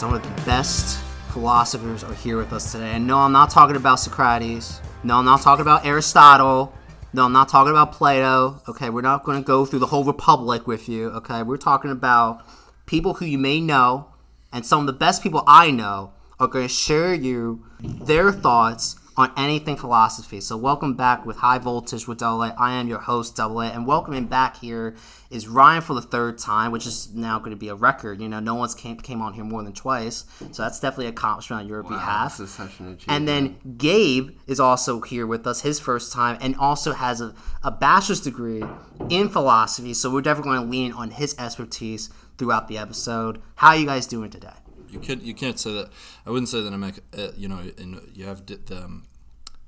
Some of the best philosophers are here with us today. And no, I'm not talking about Socrates. No, I'm not talking about Aristotle. No, I'm not talking about Plato. Okay, we're not going to go through the whole Republic with you. Okay, we're talking about people who you may know, and some of the best people I know are going to share you their thoughts on anything philosophy. So welcome back with High Voltage with Double A. I am your host, Double A, and welcoming back here is Ryan for the third time, which is now going to be a record. You know, no one's came, came on here more than twice, so that's definitely an accomplishment on your behalf. This is such an achievement. And then Gabe is also here with us, his first time, and also has a, a bachelor's degree in philosophy. So we're definitely going to lean on his expertise throughout the episode. How are you guys doing today? You can't you can't say that. I wouldn't say that I'm ac- uh, you know in, you have di- the um,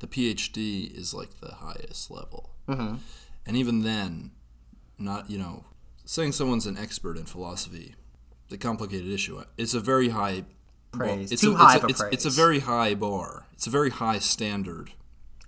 the PhD is like the highest level, mm-hmm. and even then, not you know saying someone's an expert in philosophy, the complicated issue. It's a very high Praise. it's Too a, high it's, of a, it's, it's a very high bar. It's a very high standard.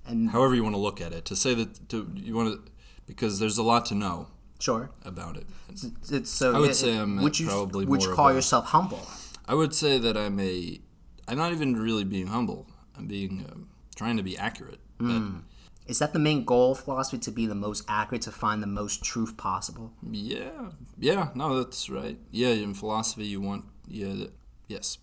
And However you want to look at it, to say that to you want to because there's a lot to know sure, about it. And it's so. I would it- say I'm would you probably would you call a- yourself humble? I would say that I'm a. I'm not even really being humble. I'm being um, trying to be accurate. Hmm. Is that the main goal of philosophy to be the most accurate, to find the most truth possible? Yeah, yeah, no, that's right. Yeah, in philosophy, you want yeah, that, yes.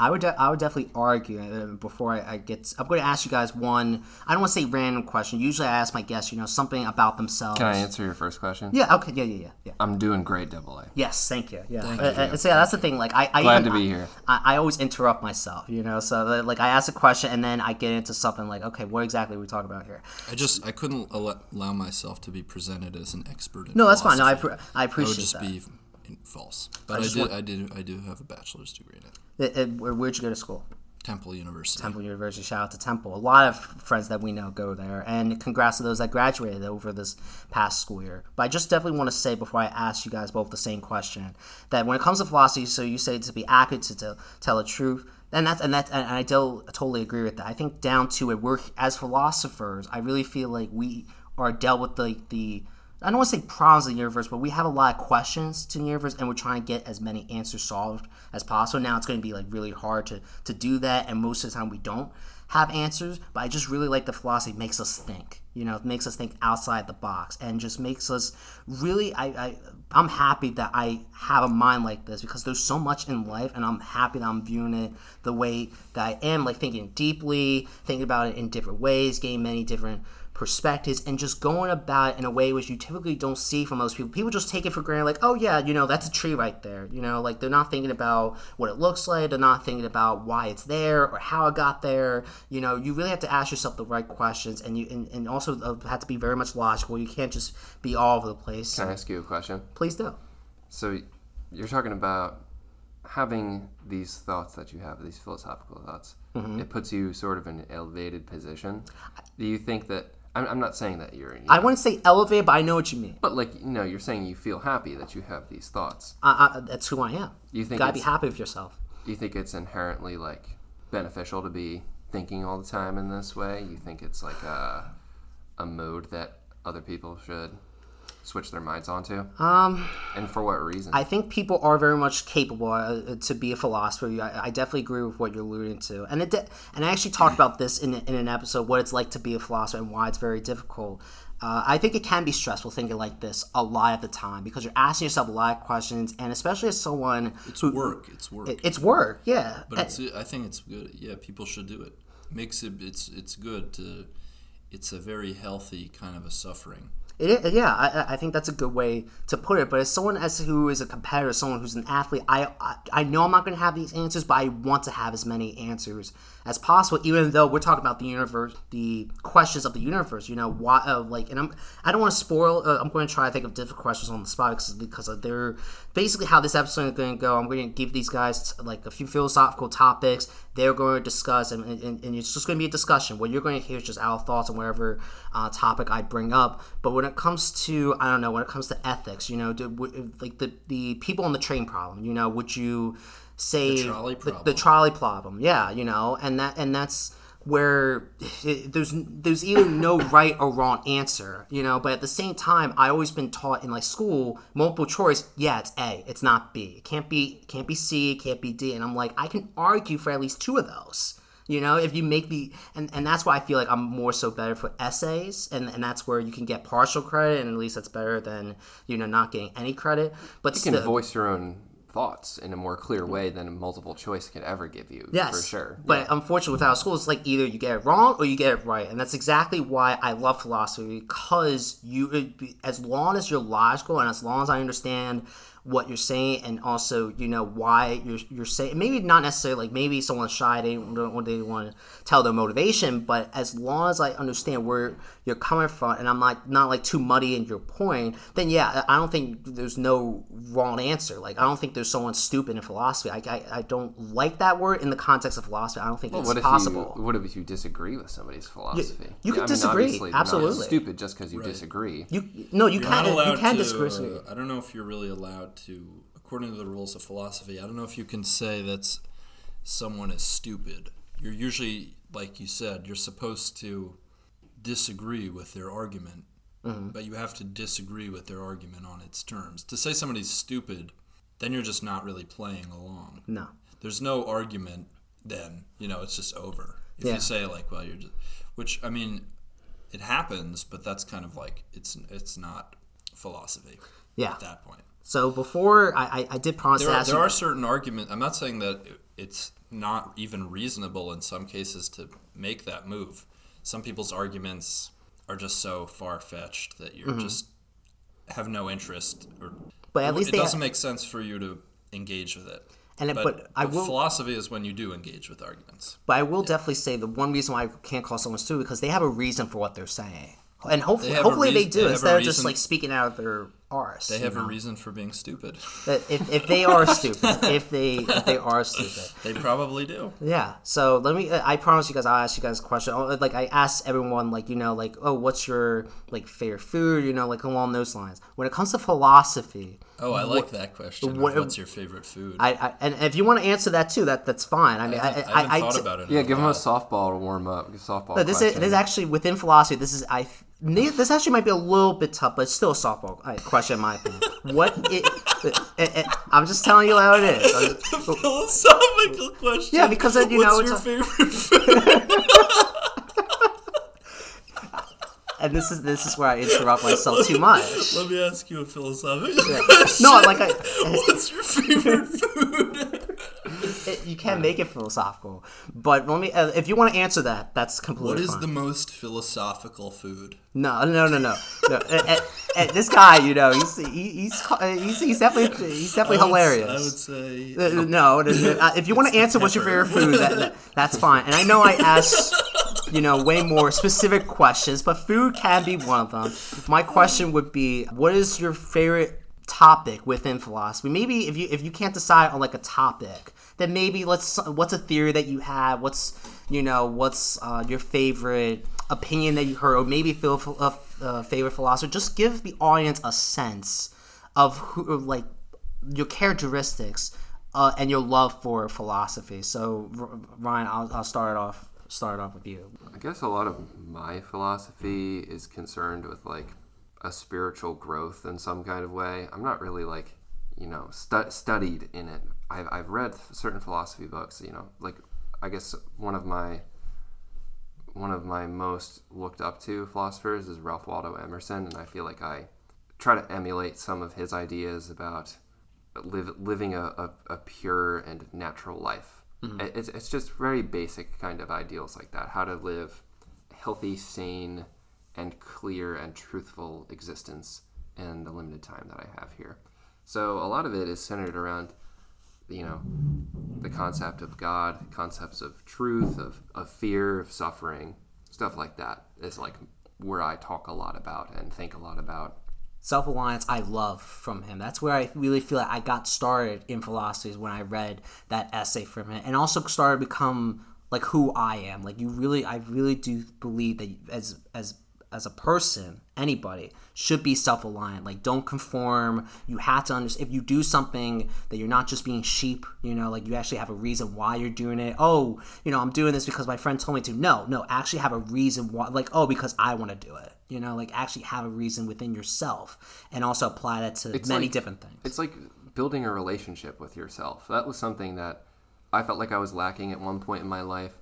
I would, de- I would definitely argue uh, before I, I get. I'm going to ask you guys one. I don't want to say random question. Usually, I ask my guests, you know, something about themselves. Can I answer your first question? Yeah. Okay. Yeah. Yeah. Yeah. Yeah. I'm doing great, double A. Yes. Thank you. Yeah. Uh, uh, so yeah, that's the thing. Like, I, I Glad even- to be here. I, I always interrupt myself. You know, so uh, like I ask a question and then I get into something like, okay, what exactly are we talking about here? I just I couldn't allow myself to be presented as an expert in No, that's fine. No, I, philosophy. pre- I I would just that. be false. But I, just did want- I did I do have a bachelor's degree in it. Uh, uh, where- Where'd you go to school? Temple University. Temple University. Shout out to Temple. A lot of friends that we know go there, and congrats to those that graduated over this past school year. But I just definitely want to say before I ask you guys both the same question that when it comes to philosophy, so you say to be accurate to tell, tell the truth, and that's and that's and I do totally agree with that. I think down to it, we're as philosophers, I really feel like we are dealt with like the I don't want to say problems in the universe, but we have a lot of questions to the universe, and we're trying to get as many answers solved as possible. Now it's going to be like really hard to to do that, and most of the time we don't have answers. But I just really like the philosophy makes us think. You know, it makes us think outside the box, and just makes us really. I, I I'm happy that I have a mind like this because there's so much in life, and I'm happy that I'm viewing it the way that I am, like thinking deeply, thinking about it in different ways, getting many different perspectives and just going about it in a way which you typically don't see from most people. People just take it for granted, like, oh yeah, you know, that's a tree right there. You know, like they're not thinking about what it looks like, they're not thinking about why it's there or how it got there. You know, you really have to ask yourself the right questions and you and, and also uh, have to be very much logical. You can't just be all over the place. Can I ask you a question? Please do. So you're talking about having these thoughts that you have, these philosophical thoughts. Mm-hmm. It puts you sort of in an elevated position. Do you think that? I'm, I'm not saying that you're. You I know, wouldn't say elevate, but I know what you mean. but like you know, you're saying you feel happy that you have these thoughts. I, I, that's who I am. You think gotta be happy with yourself. Do you think it's inherently like beneficial to be thinking all the time in this way? You think it's like a a mode that other people should switch their minds onto? Um, And for what reason? I think people are very much capable uh, to be a philosopher. I, I definitely agree with what you're alluding to, and it de- and I actually talked about this in, in an episode what it's like to be a philosopher and why it's very difficult. Uh, I think it can be stressful thinking like this a lot of the time because you're asking yourself a lot of questions, and especially as someone It's work. It's work. it's work, yeah. But it's, I think it's good. Yeah, people should do it. Makes it. It's it's good to. It's a very healthy kind of a suffering. It yeah, I, I think that's a good way to put it. But as someone as who is a competitor, someone who's an athlete, I I, I know I'm not going to have these answers, but I want to have as many answers as possible. Even though we're talking about the universe, the questions of the universe. You know, why? Uh, like, and I'm I don't want to spoil. Uh, I'm going to try to think of different questions on the spot because because they're basically how this episode is going to go. I'm going to give these guys like a few philosophical topics. They're going to discuss, and, and, and it's just going to be a discussion. What you're going to hear is just our thoughts on whatever uh, topic I bring up. But when it comes to, I don't know, when it comes to ethics, you know, do, like the the people on the train problem, you know, would you say trolley the, the trolley problem? Yeah, you know, and that and that's where it, there's there's either no right or wrong answer, you know. But at the same time, I always been taught in like school, multiple choice. Yeah, it's A. It's not B. It can't be can't be C. It can't be D. And I'm like, I can argue for at least two of those. You know, if you make the and, and that's why I feel like I'm more so better for essays, and, and that's where you can get partial credit, and at least that's better than you know not getting any credit. But You can still, voice your own thoughts in a more clear mm-hmm. way than a multiple choice could ever give you. Yes, for sure. But unfortunately, without school, it's like either you get it wrong or you get it right, and that's exactly why I love philosophy because you, as long as you're logical and as long as I understand what you're saying and also you know why you're you're saying maybe not necessarily like maybe someone's shy they don't they want to tell their motivation but as long as I understand where you're coming from and I'm not not like too muddy in your point then yeah I don't think there's no wrong answer like I don't think there's someone stupid in philosophy I, I, I don't like that word in the context of philosophy I don't think it's what if possible you what if you disagree with somebody's philosophy? you can I disagree, obviously they're not absolutely. stupid just because you disagree. you no you You're can not you can to. disagree uh, I don't know if you're really allowed to, according to the rules of philosophy. I don't know if you can say that someone is stupid. You're usually, like you said, you're supposed to disagree with their argument, Mm-hmm. but you have to disagree with their argument on its terms. To say somebody's stupid, then you're just not really playing along. no There's no argument. Then you know it's just over. If Yeah. you say like, well, you're just, which I mean, it happens, but that's kind of like it's it's not philosophy yeah at that point. So before I I, I did promise There are, there are certain arguments. I'm not saying that it's not even reasonable in some cases to make that move. Some people's arguments are just so far fetched that you Mm-hmm. just have no interest, or But at it, least it doesn't ha- make sense for you to engage with it. And it- but I will- philosophy is when you do engage with arguments. But I will definitely say the one reason why I can't call someone stupid because they have a reason for what they're saying, and hopefully, They have hopefully they do they instead of just like speaking out of their arse. They you have a reason for being stupid. That if, if they are stupid, if they if they are stupid, They probably do. yeah. So let me. I promise you guys. I'll ask you guys a question. Oh, Like I asked everyone, like you know, like oh, what's your like favorite food? You know, like along those lines. When it comes to philosophy, Oh, I like that question. what- what's your favorite food? I, I and if you want to answer that too, that that's fine. I mean, I haven't, I, I I, thought t- about it. Yeah, give them a softball to warm up. Softball. But this is, question. this is actually within philosophy. This is I. This actually might be a little bit tough, but it's still a softball uh, question in my opinion. What? It, it, it, I'm just telling you how it is. Just- philosophical question. Yeah, because then, you What's know, your it's favorite food? and this is this is where I interrupt myself too much. Let me ask you a philosophical Yeah. question. No, like I, What's your favorite food? It, you can't make it philosophical. But let me. Uh, if you want to answer that, that's completely what is fine. the most philosophical food? No, no, no, no, no. This guy, you know, he's he, he's, he's he's definitely he's definitely I would hilarious. I would say. Uh, no, uh, if you want to answer what's your favorite food, that, that, that's fine. And I know I asked, you know, way more specific questions, but food can be one of them. My question would be, what is your favorite topic within philosophy? Maybe if you if you can't decide on like a topic, then maybe let's. What's a theory that you have? What's you know what's uh, your favorite opinion that you heard, or maybe feel a uh, favorite philosopher? Just give the audience a sense of who like your characteristics uh, and your love for philosophy. So, Ryan, I'll, I'll start off start off with you. I guess a lot of my philosophy is concerned with like a spiritual growth in some kind of way. I'm not really like, you know, stu- studied in it. I've, I've read certain philosophy books, you know, like I guess one of my one of my most looked up to philosophers is Ralph Waldo Emerson, and I feel like I try to emulate some of his ideas about live, living a, a, a pure and natural life. Mm-hmm. It- It's, it's just very basic kind of ideals like that how to live healthy, sane, and clear and truthful existence in the limited time that I have here. So a lot of it is centered around, you know, the concept of God, concepts of truth, of, of fear, of suffering, stuff like that is like where I talk a lot about and think a lot about. Self reliance, I love from him. That's where I really feel like I got started in philosophies when I read that essay from him, and also started to become like who I am. Like you really, I really do believe that as as as a person, anybody should be self-reliant. Like don't conform. You have to understand if you do something that you're not just being sheep, you know, like you actually have a reason why you're doing it. Oh, you know, I'm doing this because my friend told me to. No, no, actually have a reason why like oh, because I want to do it. You know, like actually have a reason within yourself and also apply that to many like- different things. It's like building a relationship with yourself. That was something that I felt like I was lacking at one point in my life.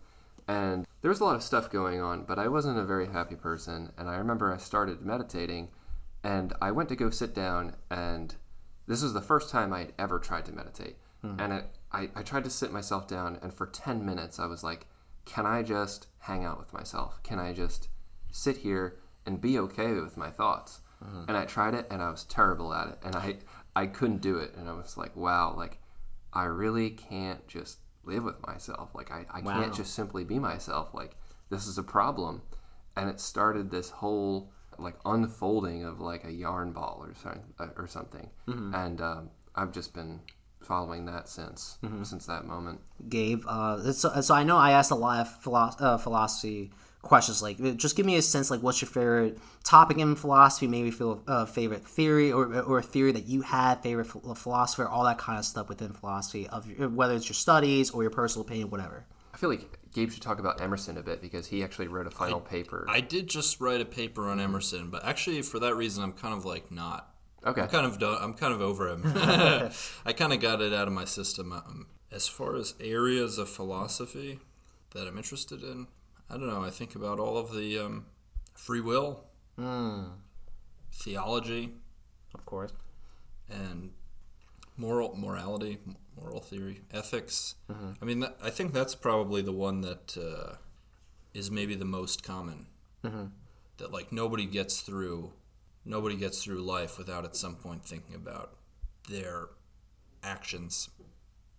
And there was a lot of stuff going on, but I wasn't a very happy person. And I remember I started meditating and I went to go sit down. And this was the first time I had ever tried to meditate. Hmm. And it, I, I tried to sit myself down. And for 10 minutes, I was like, can I just hang out with myself? Can I just sit here and be okay with my thoughts? Mm-hmm. And I tried it and I was terrible at it. And I, I couldn't do it. And I was like, wow, like, I really can't just live with myself. Like I, I Wow. can't just simply be myself. Like this is a problem. And it started this whole like unfolding of like a yarn ball or something or something. And um, I've just been following that since since that moment. Gabe. Uh, so, so I know I asked a lot of uh, philosophy questions. Like, just give me a sense. Like, what's your favorite topic in philosophy? Maybe feel uh, favorite theory or, or a theory that you had, favorite ph- philosopher, all that kind of stuff within philosophy. Of your, whether it's your studies or your personal opinion, whatever. I feel like Gabe should talk about Emerson a bit because he actually wrote a final paper. I did just write a paper on Emerson, but actually for that reason, I'm kind of like not. okay. I'm kind of done. I'm kind of over him. I kind of got it out of my system. Um, as far as areas of philosophy that I'm interested in, I don't know. I think about all of the um, free will, theology, Of course. and moral morality, moral theory, ethics. I mean, that, I think that's probably the one that uh, is maybe the most common. That like nobody gets through, nobody gets through life without at some point thinking about their actions,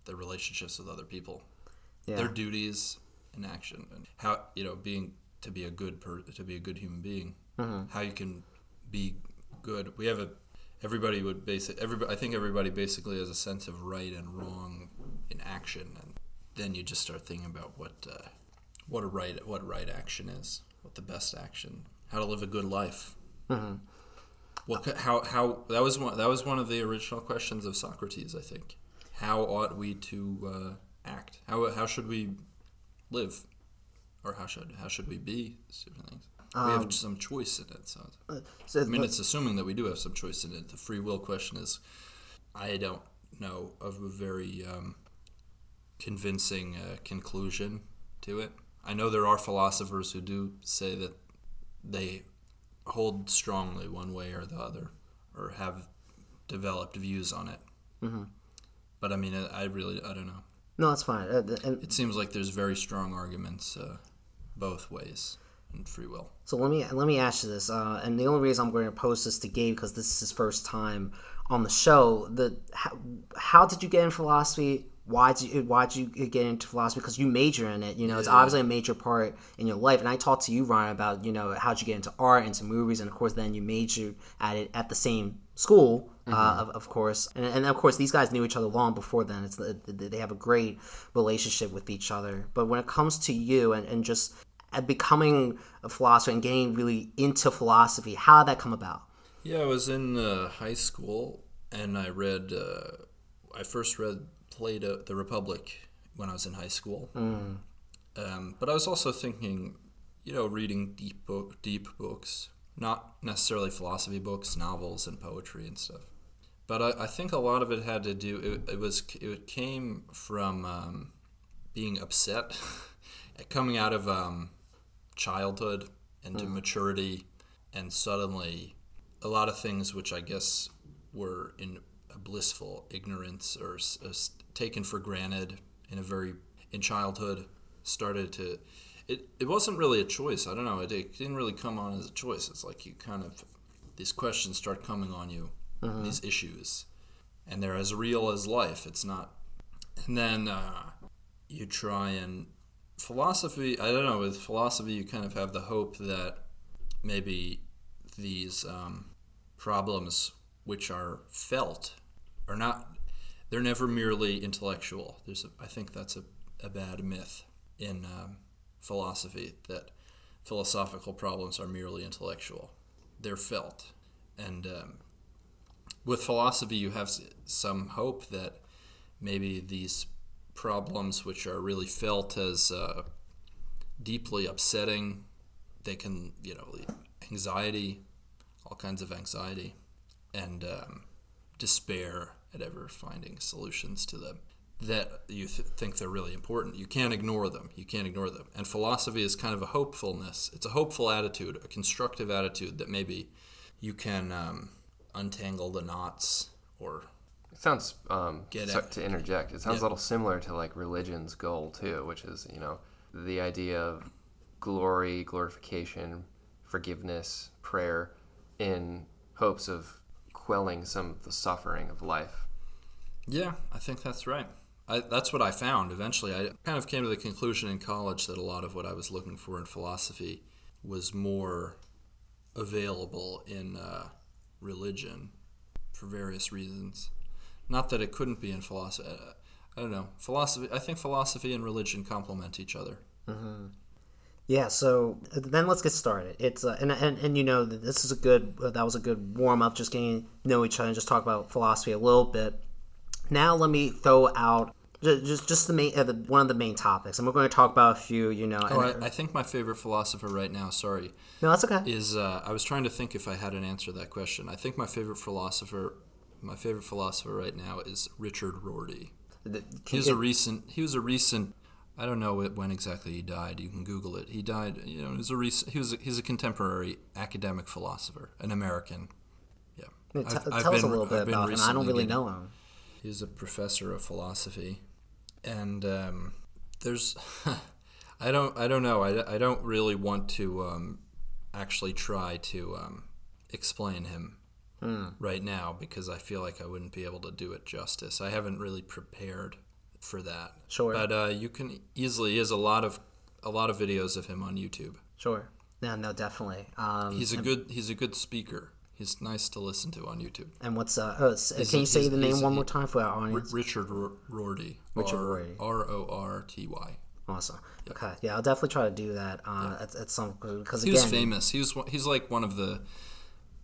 their relationships with other people, Yeah. their duties in action, and how you know being to be a good per, to be a good human being, how you can be good. We have a everybody would base it. Everybody, I think everybody basically has a sense of right and wrong in action, and then you just start thinking about what uh, what a right what right action is, what the best action, how to live a good life. Well, c- how how that was one that was one of the original questions of Socrates, I think. How ought we to uh, act? How how should we live, or how should how should we be? Different things. we have some choice in it. So So, I mean, it's assuming that we do have some choice in it. The free will question is, I don't know of a very um, convincing uh, conclusion to it. I know there are philosophers who do say that they hold strongly one way or the other, or have developed views on it. Mm-hmm. But I mean, I, I really, I don't know. No, that's fine. Uh, and It seems like there's very strong arguments uh, both ways in free will. So let me let me ask you this, uh, and the only reason I'm going to post this to Gabe because this is his first time on the show. The how, how did you get in philosophy? Why did you why did you get into philosophy? Because you major in it. You know, it's obviously a major part in your life. And I talked to you, Ryan, about you know how'd you get into art, into movies, and of course then you majored at it at the same school. Uh, of, of course, and, and of course, these guys knew each other long before then. It's they have a great relationship with each other. But when it comes to you and, and just becoming a philosopher and getting really into philosophy, how did that come about? Yeah, I was in uh, high school and I read. Uh, I first read Plato, The Republic, when I was in high school. Um, but I was also thinking, you know, reading deep book, deep books, not necessarily philosophy books, novels, and poetry and stuff. But I, I think a lot of it had to do. It, it was. It came from um, being upset, coming out of um, childhood into maturity, and suddenly a lot of things which I guess were in a blissful ignorance or uh, taken for granted in a very in childhood started to it, it wasn't really a choice. I don't know it, it didn't really come on as a choice. It's like you kind of these questions start coming on you these issues and they're as real as life. It's not and then uh, you try and philosophy i don't know with philosophy you kind of have the hope that maybe these um, problems which are felt are not they're never merely intellectual. There's a, i think that's a, a bad myth in um, philosophy that philosophical problems are merely intellectual; they're felt, and um, with philosophy, you have some hope that maybe these problems, which are really felt as uh, deeply upsetting, they can, you know, anxiety, all kinds of anxiety, and um, despair at ever finding solutions to them that you th- think they're really important. You can't ignore them. You can't ignore them. And philosophy is kind of a hopefulness. It's a hopeful attitude, a constructive attitude that maybe you can um, untangle the knots or It sounds um, Get so- to interject. It sounds Yeah. a little similar to like religion's goal too, which is you know the idea of glory, glorification, forgiveness, prayer, in hopes of quelling some of the suffering of life. Yeah, I think that's right. I, that's what I found eventually. I kind of came to the conclusion in college that a lot of what I was looking for in philosophy was more available in uh, religion for various reasons. Not that it couldn't be in philosophy. Uh, I don't know. Philosophy. I think philosophy and religion complement each other. Yeah, so uh, then let's get started. It's uh, and, and and you know this is a good uh, that was a good warm up, just getting to know each other and just talk about philosophy a little bit. Now let me throw out just just the main uh, the, one of the main topics, and we're going to talk about a few. You know, Oh, and- I, I think my favorite philosopher right now. Sorry, no, that's okay. is uh, I was trying to think if I had an answer to that question. I think my favorite philosopher, my favorite philosopher right now is Richard Rorty. The- He was a recent. He was a recent. I don't know when exactly he died. You can Google it. He died. You know, he was a recent. He was. A, he's a contemporary academic philosopher, an American. Yeah. T- I've- tell I've us a been- little I've bit about him. I don't really getting- know him. He's a professor of philosophy, and um, there's. I don't. I don't know. I, I don't really want to um, actually try to um, explain him right now because I feel like I wouldn't be able to do it justice. I haven't really prepared for that. Sure. But uh, you can easily. He has a lot of a lot of videos of him on YouTube. Sure. No, no, definitely. Um, He's a good. He's a good speaker. He's nice to listen to on YouTube. and what's uh? s- He's can you say the name one more time for our audience? Richard R- Rorty. Richard Rorty. R O R T Y. Awesome. Okay. Yeah, I'll definitely try to do that uh, at, at some because He again, was famous. He was he's like one of the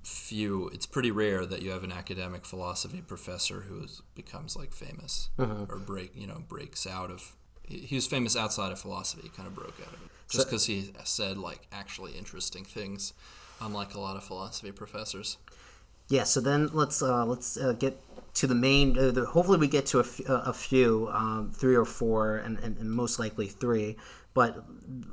few. It's pretty rare that you have an academic philosophy professor who is, becomes like famous Mm-hmm. or break you know breaks out of. He, he was famous outside of philosophy. He kind of broke out of it just because he said like actually interesting things, unlike a lot of philosophy professors. Yeah, so then let's uh, let's uh, get to the main. Uh, the, hopefully, we get to a, f- uh, a few, um, three or four, and, and, and most likely three. But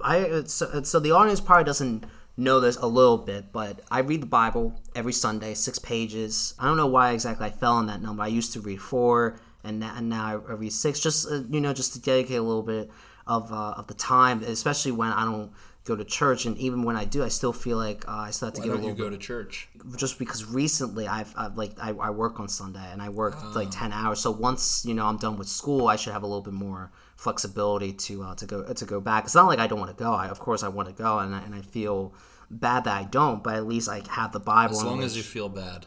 I uh, so, so the audience probably doesn't know this a little bit, but I read the Bible every Sunday, six pages. I don't know why exactly I fell on that number. I used to read four, and now, and now I read six. Just uh, you know, just to dedicate a little bit of uh, of the time, especially when I don't go to church, and even when I do, I still feel like uh, I still have to Why give a don't little you go to church? just because recently I've, I've like I, I work on Sunday and I work like ten hours. So once you know I'm done with school, I should have a little bit more flexibility to uh, to go to go back. It's not like I don't want to go. I of course I want to go, and I, and I feel bad that I don't. But at least I have the Bible. As long as which- you feel bad.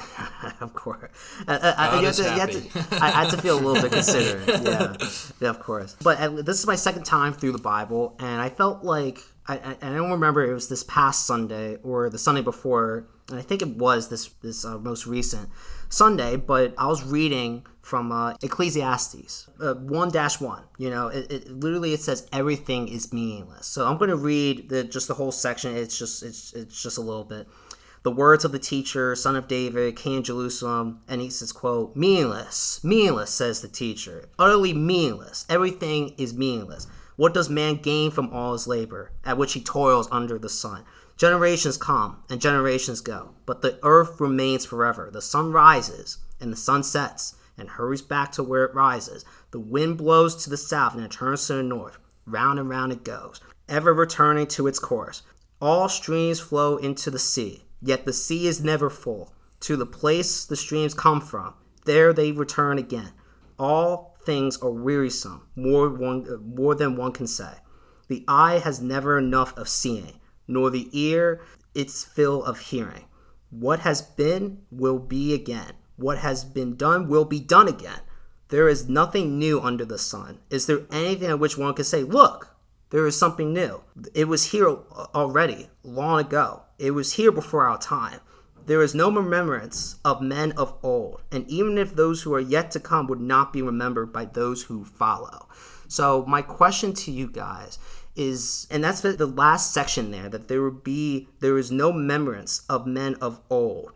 of course. I, I, I, you have to- you have to- I to feel a little bit considerate. Yeah, yeah, of course. But uh, this is my second time through the Bible, and I felt like I, I, I don't remember it was this past Sunday or the Sunday before, and I think it was this this uh, most recent Sunday. But I was reading from uh, Ecclesiastes uh, one dash one. You know, it, it literally it says everything is meaningless. So I'm going to read the just the whole section. It's just it's it's just a little bit the words of the teacher, son of David, king of Jerusalem, and he says, quote, meaningless, meaningless, says the teacher, utterly meaningless. Everything is meaningless. What does man gain from all his labor, at which he toils under the sun? Generations come and generations go, but the earth remains forever. The sun rises and the sun sets and hurries back to where it rises. The wind blows to the south and it turns to the north. Round and round it goes, ever returning to its course. All streams flow into the sea, yet the sea is never full. To the place the streams come from, there they return again. All things are wearisome, more, one, more than one can say. The eye has never enough of seeing, nor the ear its fill of hearing. What has been will be again. What has been done will be done again. There is nothing new under the sun. Is there anything of which one can say, Look, There is something new. It was here already, long ago. It was here before our time. There is no remembrance of men of old, and even if those who are yet to come would not be remembered by those who follow. So, my question to you guys is, and that's the, last section there, that there would be, there is no remembrance of men of old.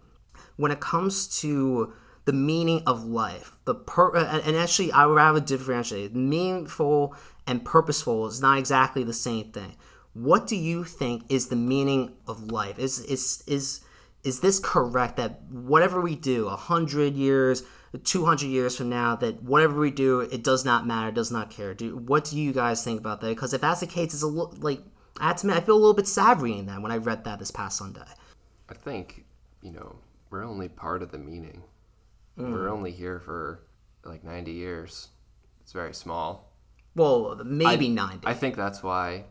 When it comes to the meaning of life, the per, and actually, I would rather differentiate meaningful and purposeful is not exactly the same thing. What do you think is the meaning of life? Is is is is this correct that whatever we do, a hundred years, two hundred years from now, that whatever we do, it does not matter, does not care? Do what do you guys think about that? Because if that's the case, it's a little like I have to admit, I feel a little bit sad reading that when I read that this past Sunday. I think you know we're only part of the meaning. Mm. We're only here for like ninety years. It's very small. Well, maybe I, ninety. I think that's why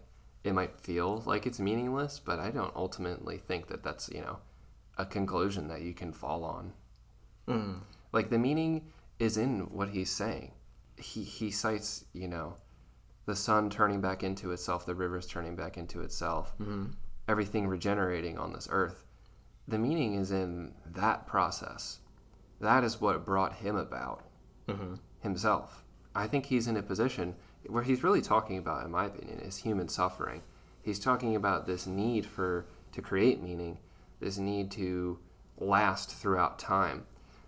it might feel like it's meaningless, but I don't ultimately think that that's you know a conclusion that you can fall on. Hmm. Like the meaning is in what he's saying. He he cites you know the sun turning back into itself, the rivers turning back into itself, mm-hmm. everything regenerating on this earth. The meaning is in that process. That is what brought him about mm-hmm. himself. I think he's in a position where he's really talking about, in my opinion, is human suffering. He's talking about this need for to create meaning, this need to last throughout time.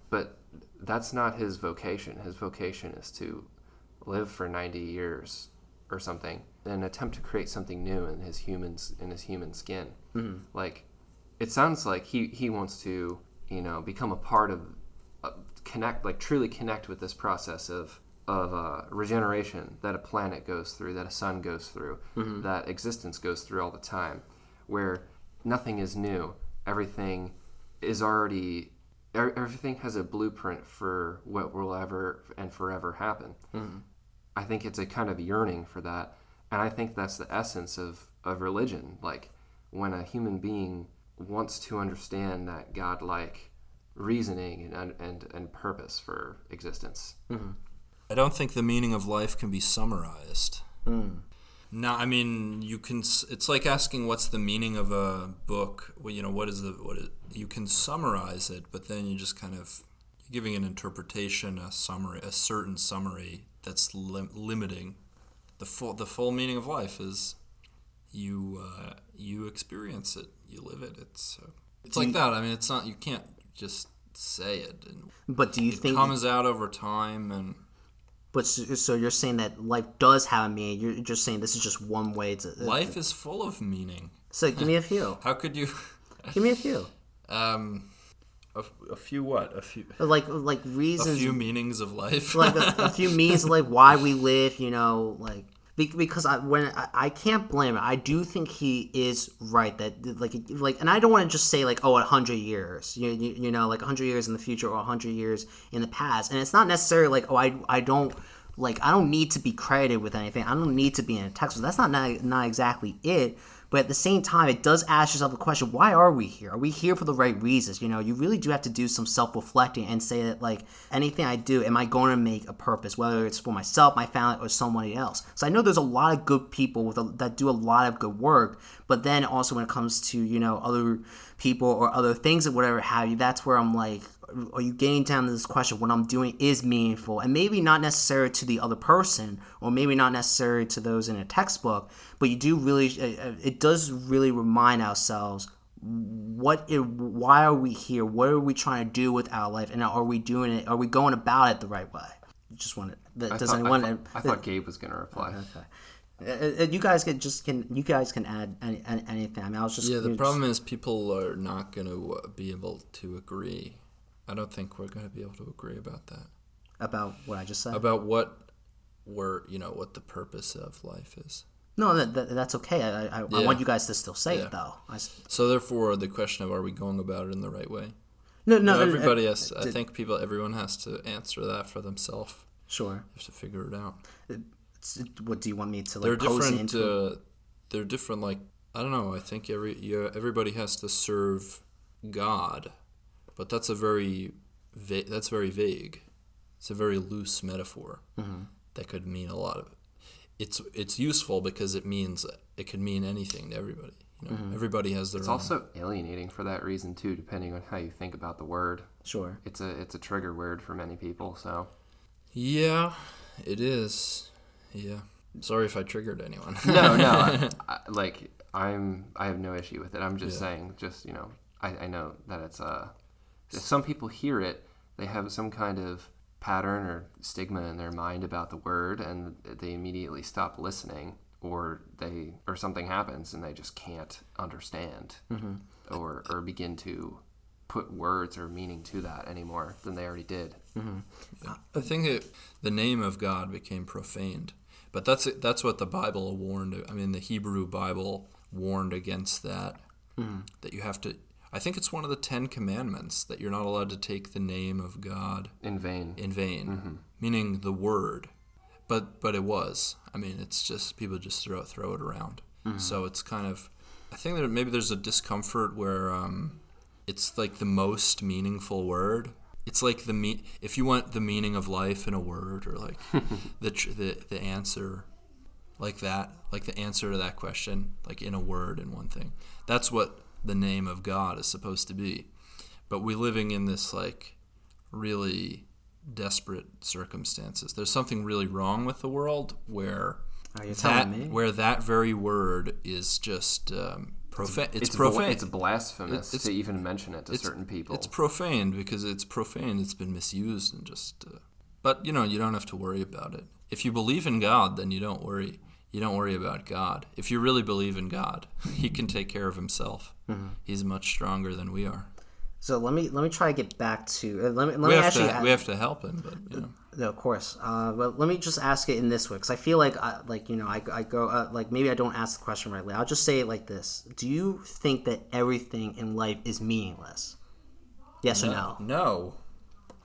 But that's not his vocation. His vocation is to live for 90 years or something and attempt to create something new in his humans in his human skin. Like it sounds like he he wants to, you know, become a part of uh, connect like truly connect with this process of of uh, regeneration that a planet goes through, that a sun goes through, that existence goes through all the time, where nothing is new. Everything is already er- everything has a blueprint for what will ever and forever happen. I think it's a kind of yearning for that, and I think that's the essence of of religion. Like when a human being wants to understand that godlike reasoning and and, and purpose for existence. I don't think the meaning of life can be summarized. No, I mean you can. It's like asking what's the meaning of a book. Well, you know what is the what is, you can summarize it, but then you just kind of you're giving an interpretation, a summary, a certain summary that's lim- limiting. The full the full meaning of life is you uh, you experience it, you live it. It's uh, it's like that. I mean, it's not you can't just say it. And but do you it think? It comes out over time and. But so, so you're saying that life does have a meaning. You're just saying this is just one way to. Life is full of meaning. So give me a few. How could you? Give me a few. Um, a, a few what? A few. Like like reasons. A few meanings of life. like a, a few means of life. why we live. You know, like because I when I, I can't blame it. I do think he is right that like like, and I don't want to just say like oh a hundred years. You, you you know like hundred years in the future or hundred years in the past, and it's not necessarily like oh I I don't. Like I don't need to be credited with anything. I don't need to be in a text. That's not, not not exactly it. But at the same time, it does ask yourself the question: Why are we here? Are we here for the right reasons? You know, you really do have to do some self-reflecting and say that, like, anything I do, am I going to make a purpose, whether it's for myself, my family, or somebody else? So I know there's a lot of good people a, that do a lot of good work, but then also when it comes to you know other people or other things or whatever have you, that's where I'm like, are you getting down to this question what i'm doing is meaningful and maybe not necessary to the other person or maybe not necessary to those in a textbook but you do really uh, it does really remind ourselves what it, why are we here? What are we trying to do with our life? And are we doing it are we going about it the right way? Just wanted I does thought, anyone I thought, I thought Gabe was going to reply. uh, uh, you guys can just can you guys can add any, any, anything. I mean i was just yeah, the just- problem is people are not going to uh, be able to agree. I don't think we're going to be able to agree about that. about what i just said About what we're, you know, what the purpose of life is. no that, that, that's okay I, I, I want you guys to still say Yeah. it though I So therefore, the question of are we going about it in the right way? no no No, uh, everybody uh, has. I think people, everyone has to answer that for themselves. sure You Have to figure it out. It's- what do you want me to They're like pose different. Uh, they're different. Like I don't know. I think every yeah, everybody has to serve God, but that's a very va- that's very vague. It's a very loose metaphor Mm-hmm. that could mean a lot of. it. it's it's useful because it means it could mean anything to everybody. You know, everybody has their It's own. also alienating for that reason too, depending on how you think about the word. Sure. It's a it's a trigger word for many people. So yeah, it is. Yeah. Sorry if I triggered anyone. no, no, I, I, like I'm I have no issue with it. I'm just saying, just you know, I, I know that it's if some people hear it, they have some kind of pattern or stigma in their mind about the word, and they immediately stop listening, or they or something happens and they just can't understand, mm-hmm. or or begin to put words or meaning to that anymore than they already did. Mm-hmm. I think it, the name of God became profaned, but that's that's what the Bible warned. I mean, the Hebrew Bible warned against that. Mm-hmm. That you have to. I think it's one of the Ten Commandments that you're not allowed to take the name of God In vain. in vain, meaning the word. But but it was. I mean, it's just people just throw it, throw it around. So it's kind of. I think that maybe there's a discomfort where um, it's like the most meaningful word. It's like the me- if you want the meaning of life in a word, or like the, tr- the the answer, like that, like the answer to that question, like in a word in one thing. That's what the name of God is supposed to be. But we're living in this like really desperate circumstances. There's something really wrong with the world where Are you that telling me? where that very word is just um, profane. It's, It's bla- profane. It's blasphemous It's- to even mention it to certain people. It's profaned because it's profane. It's been misused and just. Uh, but you know, you don't have to worry about it. If you believe in God, then you don't worry. You don't worry about God. If you really believe in God, He can take care of Himself. Mm-hmm. He's much stronger than we are. So let me let me try to get back to uh, let me let We me have actually to. We have to help Him, but you know. No, of course. Uh, but let me just ask it in this way, because I feel like, I, like you know, I, I go uh, like maybe I don't ask the question rightly. I'll just say it like this: Do you think that everything in life is meaningless? Yes or no, No.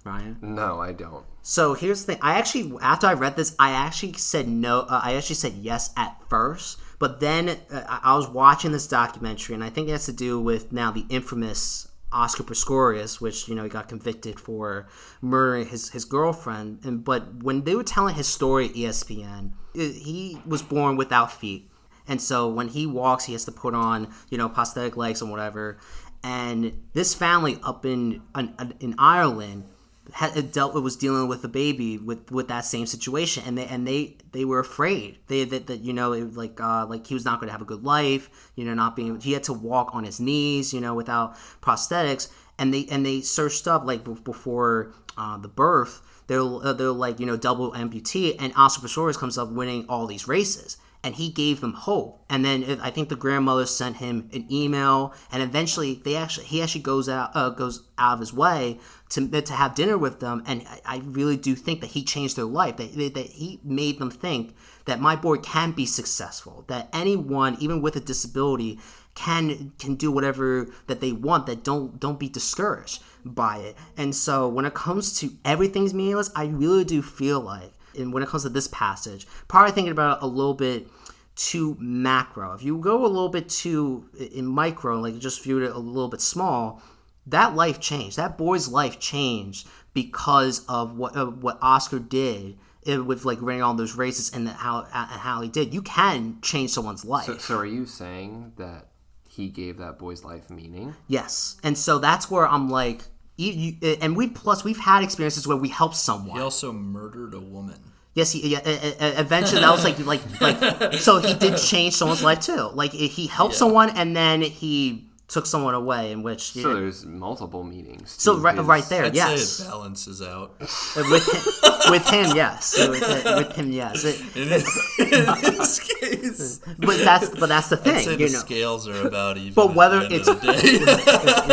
Ryan? no, I don't. So here's the thing. I actually, after I read this, I actually said no. Uh, I actually said yes at first, but then uh, I was watching this documentary, and I think it has to do with now the infamous Oscar Pistorius, which you know he got convicted for murdering his his girlfriend. And but when they were telling his story at ESPN, it, he was born without feet. And so when he walks, he has to put on, you know, prosthetic legs and whatever. And this family up in in, in Ireland had dealt was dealing with a baby with with that same situation, and they and they they were afraid. They that, that you know it, like uh, like he was not going to have a good life. You know, not being he had to walk on his knees. You know, without prosthetics, and they and they searched up like before uh, the birth. They're uh, they're like you know double amputee, and Oscar comes up winning all these races and he gave them hope. And then it- I think the grandmother sent him an email, and eventually they actually he actually goes out uh, goes out of his way to to have dinner with them. And I, I really do think that he changed their life. That that he made them think that my boy can be successful. That anyone, even with a disability, can can do whatever that they want. That don't don't be discouraged by it. And so when it comes to everything's meaningless, I really do feel like and when it comes to this passage, probably thinking about it a little bit too macro. If you go a little bit too in micro, like just viewed it a little bit small, that life changed. That boy's life changed because of what uh, what Oscar did uh, with like running all those races and how and how he did. You can change someone's life. So, so are you saying that he gave that boy's life meaning? yes, and so that's where I'm like. You, you, and we plus we've had experiences where we help someone. He also murdered a woman. Yes, he, yeah, e- e- eventually that was like like like so he did change someone's life too. Like he helped someone and then he took someone away, in which So there's multiple meanings. so right, his- right there, I'd yes, say it balances out. with him, with him, yes, with, with him, yes. It- In this case, but that's but that's the I'd say thing, the you know. scales are about even. But whether it's- day.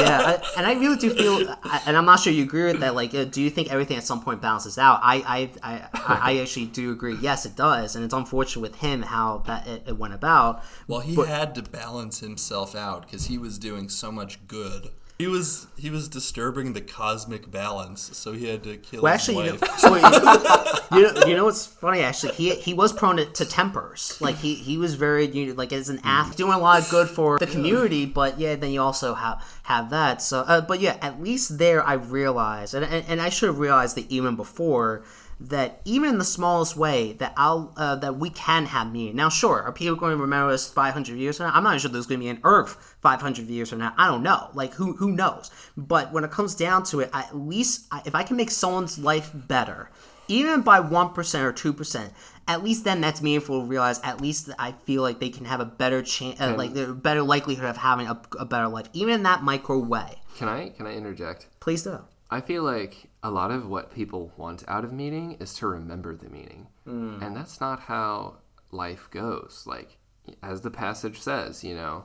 yeah, I- and I really do feel, and I'm not sure you agree with that. Like, uh, do you think everything at some point balances out? I, I, I, I I actually do agree. Yes, it does, and it's unfortunate with him how that it, it went about. Well, he had to balance himself out because he was doing so much good. He was he was disturbing the cosmic balance, so he had to kill Well, his actually, you wife. know, so, you, know, you know what's funny? Actually, he he was prone to, to tempers. Like he he was very you know, like as an athlete doing a lot of good for the community. But yeah, then you also have have that. So, uh, but yeah, at least there I realized, and, and and I should have realized that even before that even in the smallest way that I'll uh, that we can have meaning. Now, sure, are people going to remember us 500 years from now? I'm not sure there's going to be an Earth 500 years from now. I don't know. Like who who knows? But when it comes down to it, at least I- if I can make someone's life better, even by one percent or two percent. At least then that's meaningful to realize. At least I feel like they can have a better chance, uh, like a better likelihood of having a, a better life, even in that micro way. Can I can I interject? Please do. I feel like a lot of what people want out of meaning is to remember the meaning. Hmm. And that's not how life goes. Like, as the passage says, you know,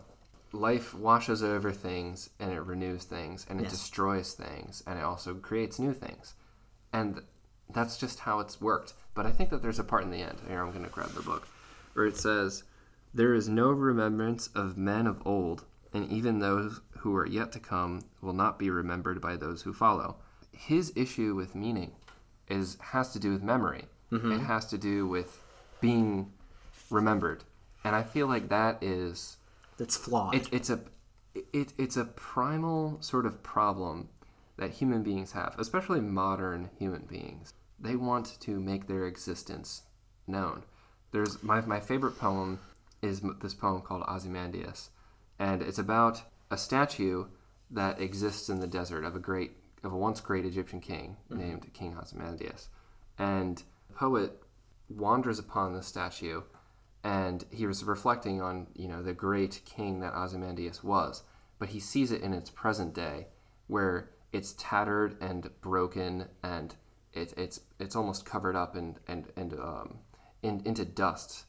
life washes over things and it renews things and it Yes. destroys things and it also creates new things. And that's just how it's worked. But I think that there's a part in the end. Here, I'm going to grab the book where it says, There is no remembrance of men of old, and even those who are yet to come will not be remembered by those who follow. His issue with meaning is has to do with memory. Mm-hmm. It has to do with being remembered. And I feel like that is That's flawed. it, it's a it, it's a primal sort of problem that human beings have, especially modern human beings. They want to make their existence known. There's my my favorite poem is this poem called Ozymandias, and it's about a statue that exists in the desert of a great of a once great Egyptian king named King Ozymandias, and the poet wanders upon the statue and he was reflecting on you know the great king that Ozymandias was, but he sees it in its present day, where it's tattered and broken, and it, it's it's almost covered up and and and um, in, into dust,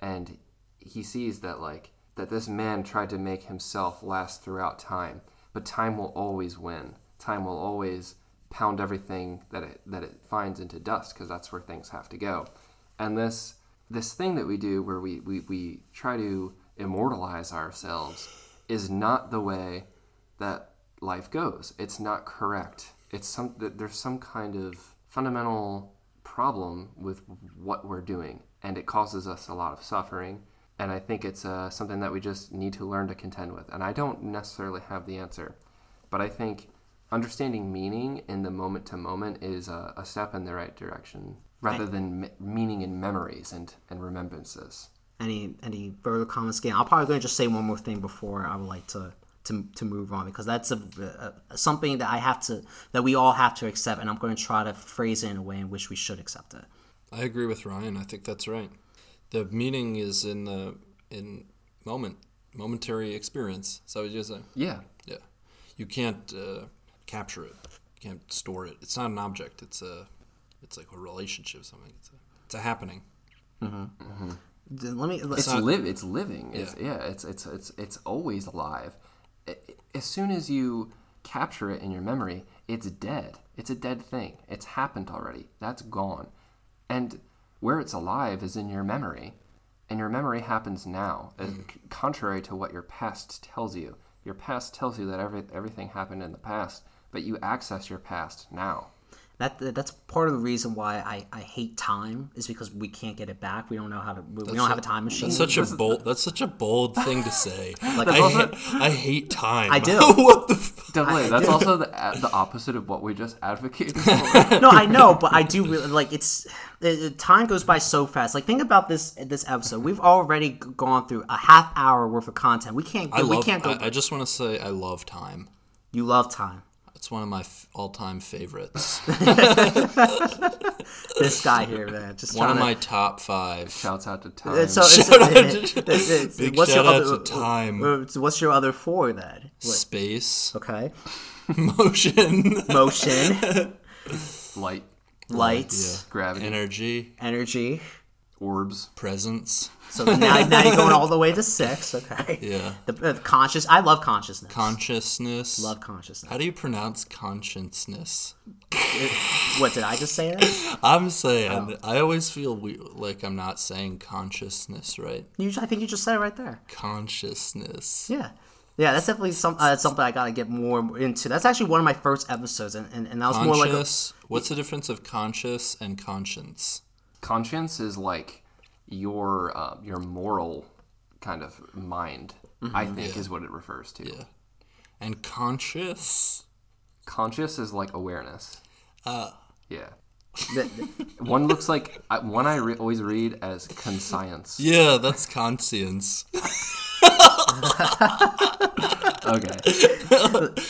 and he sees that like that this man tried to make himself last throughout time, but time will always win. Time will always pound everything that it that it finds into dust because that's where things have to go, and this this thing that we do where we, we, we try to immortalize ourselves is not the way that life goes. It's not correct. It's some there's some kind of fundamental problem with what we're doing, and it causes us a lot of suffering. And I think it's uh, something that we just need to learn to contend with. And I don't necessarily have the answer, but I think understanding meaning in the moment to moment is a, a step in the right direction rather than me- meaning in memories and, and remembrances. any any further comments again i'm probably going to just say one more thing before i would like to to, to move on because that's a, a something that i have to that we all have to accept and i'm going to try to phrase it in a way in which we should accept it I agree with Ryan. I think that's right. The meaning is in the in moment, momentary experience. Is that what you say? Yeah. Yeah. You can't uh, capture it. You can't store it. It's not an object. It's a it's like a relationship. Something. It's a it's a happening. Then let me It's not- live. It's living. It's, yeah. It's it's it's it's always alive. As soon as you capture it in your memory, it's dead. It's a dead thing. It's happened already. That's gone. And where it's alive is in your memory, and your memory happens now. as- mm. Contrary to what your past tells you, your past tells you that every, everything happened in the past, but you access your past now. that that's part of the reason why I, I hate time is because we can't get it back we don't know how to we, we don't have a time machine That's such a bold. That's such a bold thing to say. Like, I, also- ha- I hate time. I do. what the? F- Definitely. That's also the, the opposite of what we just advocated for. no, I know, but I do really like it's. uh time goes by so fast. Like think about this this episode. We've already gone through a half hour worth of content. We can't. Go, I love. we can't go. I, I just want to say I love time. you love time. It's one of my f- all-time favorites. This guy here, man, just one of to. my top five. Shouts out to time. It's so, it's, Shout out it's- to- it's- it's- Big what's shout your out other, to time. What's your other four then? What- Space, Okay, motion, motion, Light, lights, gravity, energy, energy. orbs. presence. So now, now you're going all the way to six. Okay. Yeah. The, uh, conscious. I love consciousness. Consciousness. love consciousness. How do you pronounce consciousness? What did I just say? That I'm saying Oh. I always feel we, like I'm not saying consciousness right. you, I think you just said it right there. Consciousness. Yeah. Yeah, that's definitely some, uh, something I gotta get more into. That's actually one of my first episodes, and, and, and that was more like a, What's the difference of conscious and conscience? Conscience is like your uh, your moral kind of mind. I think is what it refers to. Yeah. And conscious. Conscious is like awareness. Uh, Yeah. The- the- One looks like one I re- always read as conscience. Yeah, that's conscience. Okay,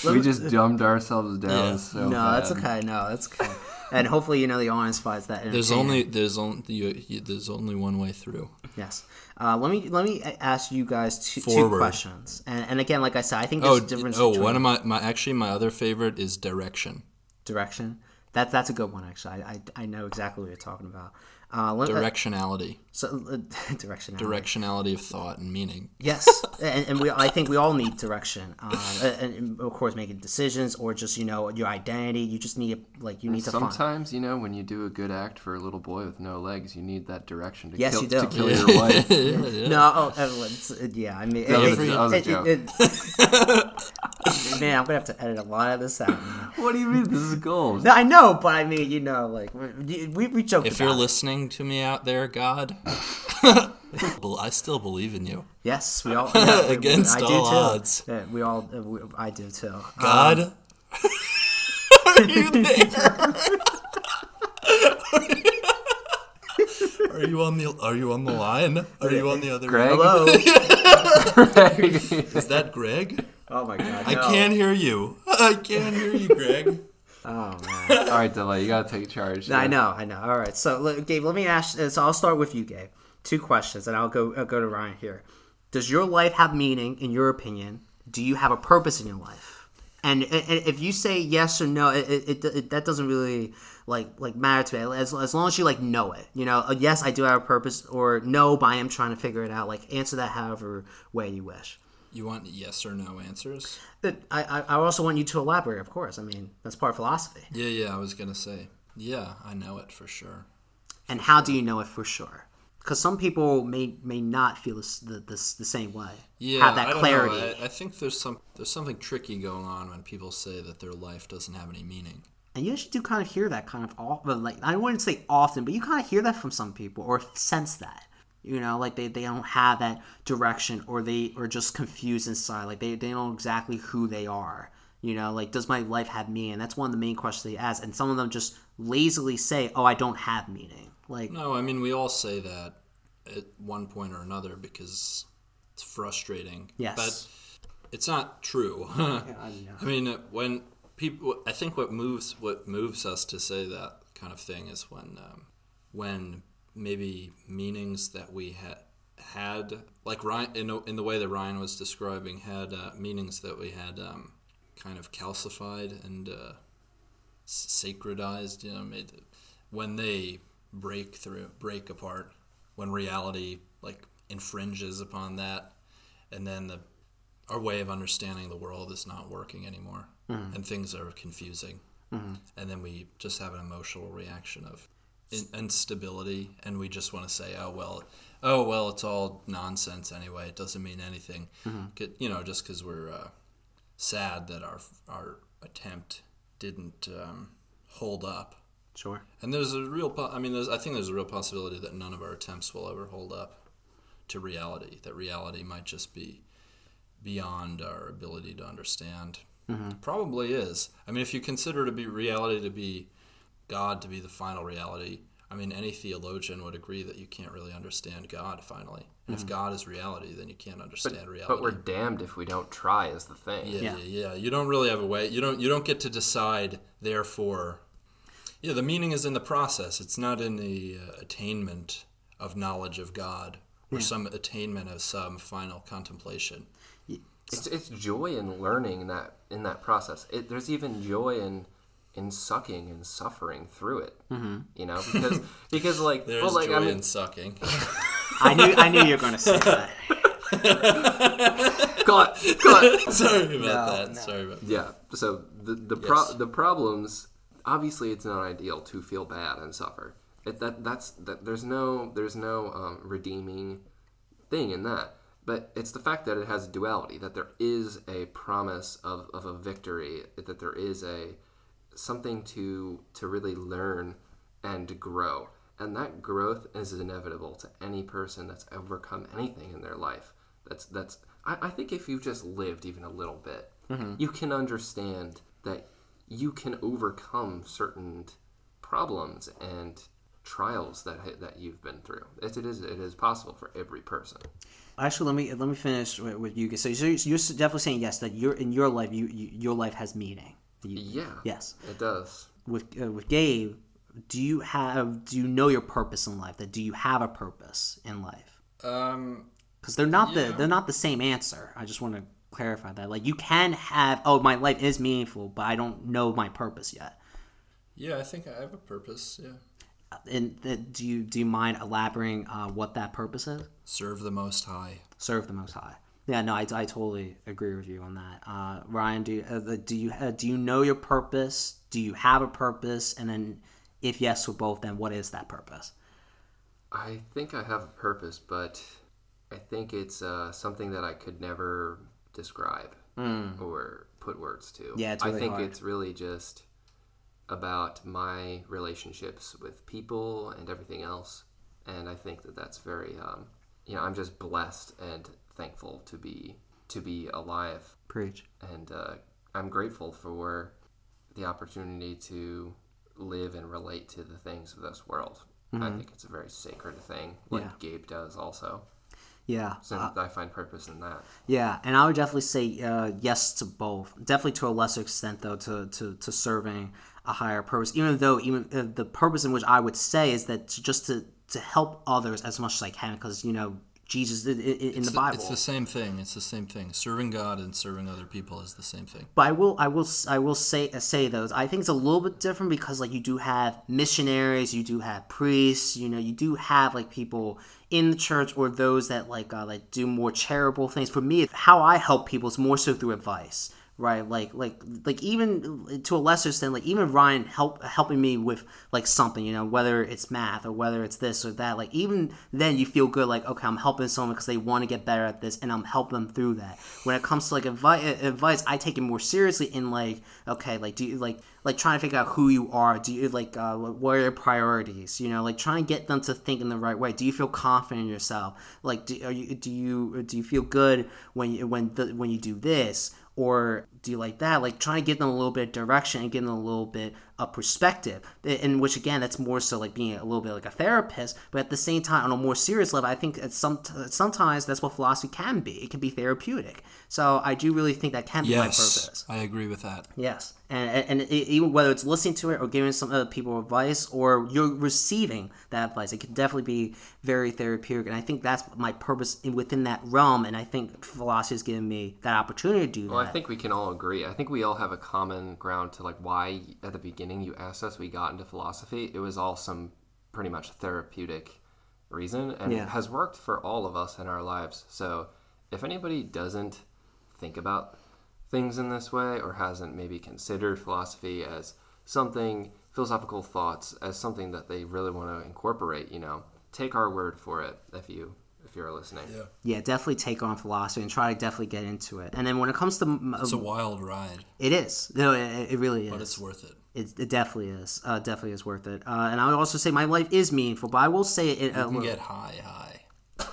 we just dumbed ourselves down Yeah. so no, that's okay. No, that's okay. And hopefully, you know, the audience finds that. There's only there's only you, you, there's only one way through. Yes. Uh, let me let me ask you guys two, two questions. And, and again, like I said, I think Oh, there's a difference oh, one of my, my actually my other favorite is direction. direction. That's that's a good one actually. I, I, I know exactly what you're talking about. Uh, let, uh, Directionality, so uh, direction. directionality of thought and meaning. Yes, and, and we I think we all need direction. Um, and, and of course, making decisions or just you know your identity. You just need like you need to find. Sometimes, you know, when you do a good act for a little boy with no legs, you need that direction to Yes, kill, you do. to kill your wife. No, oh, uh, it's, uh, yeah. I mean, That it- a- that was a it- it- it- man, I'm gonna have to edit a lot of this out. What do you mean? This is gold. No, I know, but I mean, you know, like we we, we joked If about you're it. listening to me out there, God, bel- I still believe in you. Yes, we all yeah, we- Against I do all too. odds. Yeah, we all, uh, we, I do too. Um, God, are you there? Are you on the Are you on the line? Are you on the other? Greg? hello. Is that Greg? oh my god, I no. can't hear you. I can't hear you, Greg. Oh man. All right, Delay, you gotta take charge. I know, I know. All right, so Gabe, let me ask. uh, So I'll start with you, Gabe. Two questions, and I'll go I'll go to Ryan here. Does your life have meaning, in your opinion? Do you have a purpose in your life? And, and if you say yes or no, it, it, it, that doesn't really like like matter to me. As, as long as you like know it, you know. uh, Yes, I do have a purpose, or no, but I am trying to figure it out. Like answer that however way you wish. You want yes or no answers? I, I I also want you to elaborate. Of course, I mean that's part of philosophy. Yeah, yeah. I was gonna say. Yeah, I know it for sure. And how do you know it for sure? Because some people may may not feel this, the, this the same way. Yeah, have that I don't clarity. Know. I, I think there's some there's something tricky going on when people say that their life doesn't have any meaning. And you actually do kind of hear that kind of often. Like I wouldn't say often, but you kind of hear that from some people or sense that. You know, like they, they don't have that direction or they are just confused inside. Like they, they don't know exactly who they are. You know, like does my life have meaning? That's one of the main questions they ask. And some of them just lazily say, "Oh, I don't have meaning." Like No, I mean we all say that at one point or another because it's frustrating. Yes. but it's not true. I mean, uh, when people, I think what moves what moves us to say that kind of thing is when um, when maybe meanings that we had had like Ryan in, in the way that Ryan was describing had uh, meanings that we had um, kind of calcified and uh, sacredized. You know, made when they break through, break apart, when reality like infringes upon that, and then the our way of understanding the world is not working anymore, and things are confusing, and then we just have an emotional reaction of instability, and we just want to say, "Oh well, oh well, it's all nonsense anyway. It doesn't mean anything." Get- You know, just because we're uh, sad that our our attempt didn't um, hold up. sure. And there's a real, po- I mean, there's, I think there's a real possibility that none of our attempts will ever hold up to reality. That reality might just be beyond our ability to understand. Probably is. I mean, if you consider to be reality to be God to be the final reality, I mean, any theologian would agree that you can't really understand God finally. And if God is reality, then you can't understand reality. But we're damned if we don't try. Is the thing. Yeah, Yeah. yeah, yeah. You don't really have a way. You don't. You don't get to decide. Therefore, yeah. The meaning is in the process. It's not in the uh, attainment of knowledge of God or some attainment of some final contemplation. It's, it's joy in learning that in that process. It, there's even joy in in sucking and suffering through it. Mm-hmm. You know, because because like There's well, like joy I mean, in sucking. I knew I knew you were going to say that. cut, cut. Sorry about No, that. no. Sorry about. That. Yeah. So the the pro- the problems obviously it's not ideal to feel bad and suffer. It, that that's that there's no there's no um, redeeming thing in that. But it's the fact that it has duality, that there is a promise of, of a victory, that there is a something to to really learn and grow. And that growth is inevitable to any person that's overcome anything in their life. That's that's I, I think if you've just lived even a little bit, mm-hmm. you can understand that you can overcome certain problems and trials that that you've been through. It, it is it is possible for every person. Actually, let me let me finish with, with you. So you're, you're definitely saying yes that you're in your life. You, you your life has meaning. You, Yeah. Yes. It does. With uh, with Gabe, do you have do you know your purpose in life? That do you have a purpose in life? Um, Because they're not Yeah. the they're not the same answer. I just want to clarify that. Like you can have oh my life is meaningful, but I don't know my purpose yet. yeah, I think I have a purpose. Yeah, And uh, do you do you mind elaborating uh, what that purpose is? serve the Most High. serve the most high yeah no i, I totally agree with you on that. Uh, ryan do you, uh, do you uh, do you know your purpose? Do you have a purpose? And then if yes for both then what is that purpose? I think I have a purpose, but I think it's uh, something that I could never describe or put words to. Yeah, it's I think hard. it's really just about my relationships with people and everything else, and I think that that's very, um, you know, I'm just blessed and thankful to be to be alive, preach and uh, I'm grateful for the opportunity to live and relate to the things of this world. I think it's a very sacred thing, like Mm-hmm. Yeah. Gabe does also. yeah So uh, I find purpose in that. yeah and i would definitely say uh, yes to both definitely to a lesser extent though to, to, to serving a higher purpose even though even uh, the purpose in which i would say is that to, just to to help others as much as i can because you know jesus in, in, the bible It's the same thing. It's the same thing. Serving God and serving other people is the same thing. But I will, I will, I will say say those. I think it's a little bit different because like you do have missionaries, you do have priests, you know, you do have like people in the church or those that like uh, like do more charitable things. For me, how I help people is more so through advice, right? Like like like even to a lesser extent, like even Ryan help helping me with like something, you know, whether it's math or whether it's this or that. Like even then, you feel good, like okay, I'm helping someone because they want to get better at this, and I'm helping them through that. When it comes to like advice, advice, I take it more seriously in like okay, like do you like like trying to figure out who you are. Do you like uh, what are your priorities? You know, like trying to get them to think in the right way. Do you feel confident in yourself? Like do, you do you do you feel good when you when the, when you do this? Or do you like that? Like trying to give them a little bit of direction and give them a little bit of perspective in which again that's more so like being a little bit like a therapist but at the same time on a more serious level i think it's some sometimes that's what philosophy can be it can be therapeutic so i do really think that can be my purpose I agree with that. Yes, and and it, even whether it's listening to it or giving some other people advice or you're receiving that advice, it can definitely be very therapeutic. And I think that's my purpose in, within that realm. And I think philosophy has given me that opportunity to do that. Well, I think we can all agree. I think we all have a common ground to like why at the beginning you asked us we got into philosophy. It was all some pretty much therapeutic reason, and Yeah. it has worked for all of us in our lives. So if anybody doesn't think about things in this way or hasn't maybe considered philosophy as something philosophical thoughts as something that they really want to incorporate, you know, take our word for it if you if you're listening. Yeah. yeah, definitely take on philosophy and try to definitely get into it. And then when it comes to m- It's a wild ride, it is, no, it, it really is. but it's worth it. It, it definitely is. Uh, definitely is worth it. Uh, and I would also say my life is meaningful, but I will say it. You Uh, can get high, high.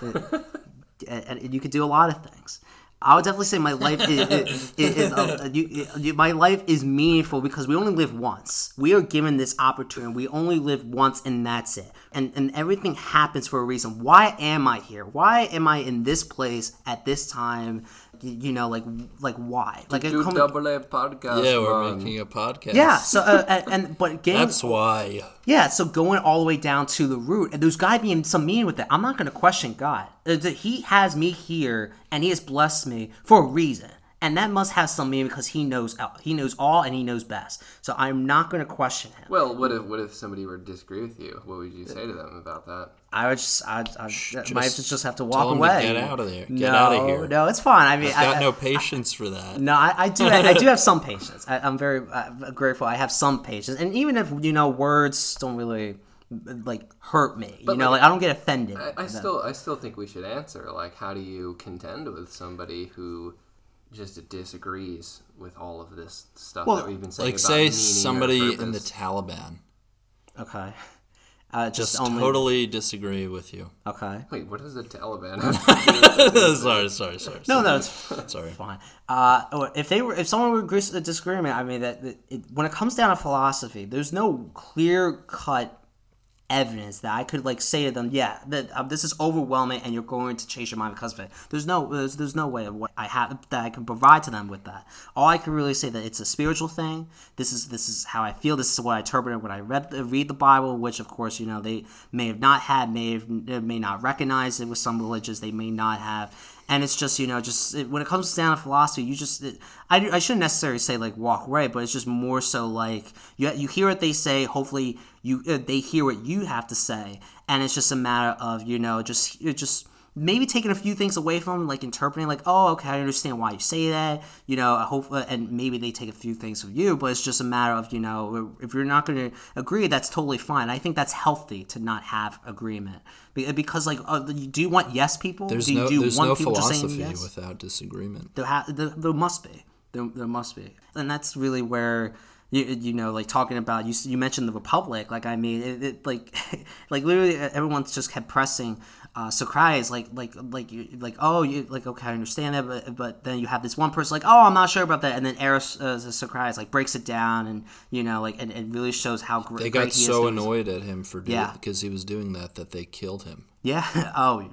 and, and you could do a lot of things. I would definitely say my life is, is, is, is uh, you, you, my life is meaningful because we only live once. We are given this opportunity. We only live once, and that's it. And and everything happens for a reason. Why am I here? Why am I in this place at this time? You, you know, like like why? Like it Do come- double A podcast. Yeah, we're run. making a podcast. yeah. So uh, and, and but game That's why. yeah, so going all the way down to the root, and there's got to be some meaning with it. I'm not going to question God. Uh, He has me here, and He has blessed me for a reason, and that must have some meaning because He knows all- He knows all, and He knows best. So I'm not going to question Him. Well, what if what if somebody were to disagree with you? What would you say to them about that? I would just, I, I might just just have to tell walk him to away. get of there. Get no, of here. No, it's fine. I mean, I've Got I, no patience for that. No, I, I do. I, do have some patience. I, I'm very uh, grateful. I have some patience, and even if you know words don't really like hurt me, you know, like, like I don't get offended. I, I still I still think we should answer like how do you contend with somebody who just disagrees with all of this stuff Well, that we've been saying Like, about say somebody in the? Taliban. Okay. Uh, just, Just only totally disagree with you. okay. Wait, what does the Taliban have to do with sorry, sorry, sorry. No, sorry. no, it's sorry. fine. Uh, if they were, if someone were agree- with disagreement, I mean that, that it, when it comes down to philosophy, there's no clear cut evidence that I could like say to them, yeah, that um, this is overwhelming, and you're going to change your mind because of it. There's no, there's, there's no way of what I have that I can provide to them with that. All I can really say that it's a spiritual thing. This is this is how I feel. This is what I interpreted when I read the, read the Bible, which of course you know they may have not had, may have may not recognize it with some religions. They may not have and it's just you know just it, when it comes down to philosophy you just it, I, I shouldn't necessarily say like walk away but it's just more so like you, you hear what they say hopefully you uh, they hear what you have to say. And it's just a matter of you know just it just maybe taking a few things away from them, like interpreting like oh okay i understand why you say that you know i hope uh, and maybe they take a few things from you but it's just a matter of you know if you're not going to agree that's totally fine i think that's healthy to not have agreement because like uh, do you want yes people There's do you, no, do you there's want no people just saying philosophy yes? without disagreement. there, ha- there, there must be there, there must be and that's really where you, you know like talking about you you mentioned the republic like i mean it, it like like literally everyone's just kept pressing uh, Socrates like like like you like oh you like okay I understand that but but then you have this one person like oh I'm not sure about that and then Eros uh, Socrates like breaks it down and you know like and it really shows how great They got so annoyed at him for doing Yeah. because he was doing that that they killed him. yeah oh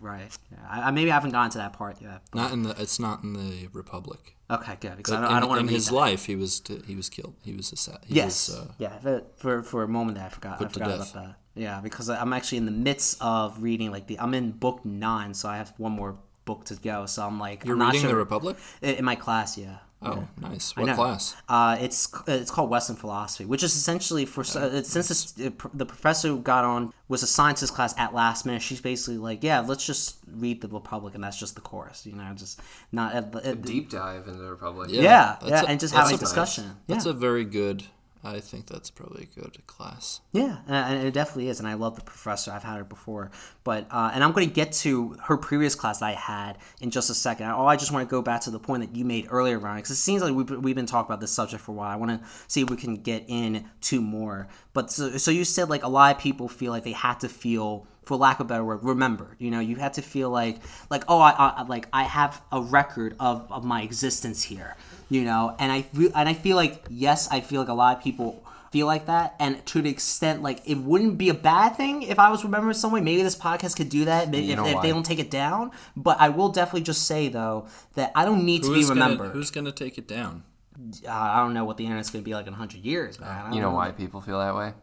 right yeah. I, maybe I haven't gotten to that part yet Not in the. It's not in the Republic. okay good because I in don't, I don't want in to his life, he was he was killed. He was assa- he Yes. Was, uh, yeah. For, for for a moment, there, I forgot. I forgot about that. Yeah, because I'm actually in the midst of reading like the. I'm in book nine, so I have one more book to go. So I'm like, you're I'm not reading sure. the Republic. in in my class. Yeah. Oh, nice. I What class? Uh, it's it's called Western philosophy, which is essentially for uh, since this, the professor got on was a to this class at last minute. She's basically like, yeah, let's just read the Republic, and that's just the course, you know, just not at the, at deep dive into the Republic. yeah, yeah, that's a- and just that's having a- discussion. Yeah. That's a very good. I think that's probably a good class. Yeah, and it definitely is, and I love the professor. I've had her before, but uh, and I'm going to get to her previous class I had in just a second. Oh, I just want to go back to the point that you made earlier, Ryan, because it seems like we've, we've been talking about this subject for a while. I want to see if we can get in to more. But so, so you said like a lot of people feel like they had to feel for lack of a better word, remember. You know, you had to feel like, like, oh, I, I like I have a record of, of my existence here. You know, and I fe- and I feel like yes, I feel like a lot of people feel like that, and to the extent like it wouldn't be a bad thing if I was remembering some way. Maybe this podcast could do that. Maybe if, if they don't take it down. But I will definitely just say though that I don't need to Who's be gonna, remembered. who's gonna take it down? uh, I don't know what the internet's going to be like in hundred years, man. I don't You know why people feel that way?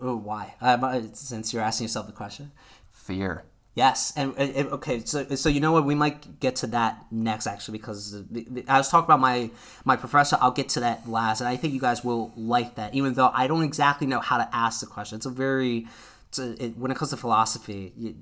Oh, why? Uh, since you're asking yourself the question. Fear. Yes, and, okay, so so you know what? We might get to that next actually because I was talking about my my professor. I'll get to that last, and I think you guys will like that, even though I don't exactly know how to ask the question. It's a very it's a, it, when it comes to philosophy. You,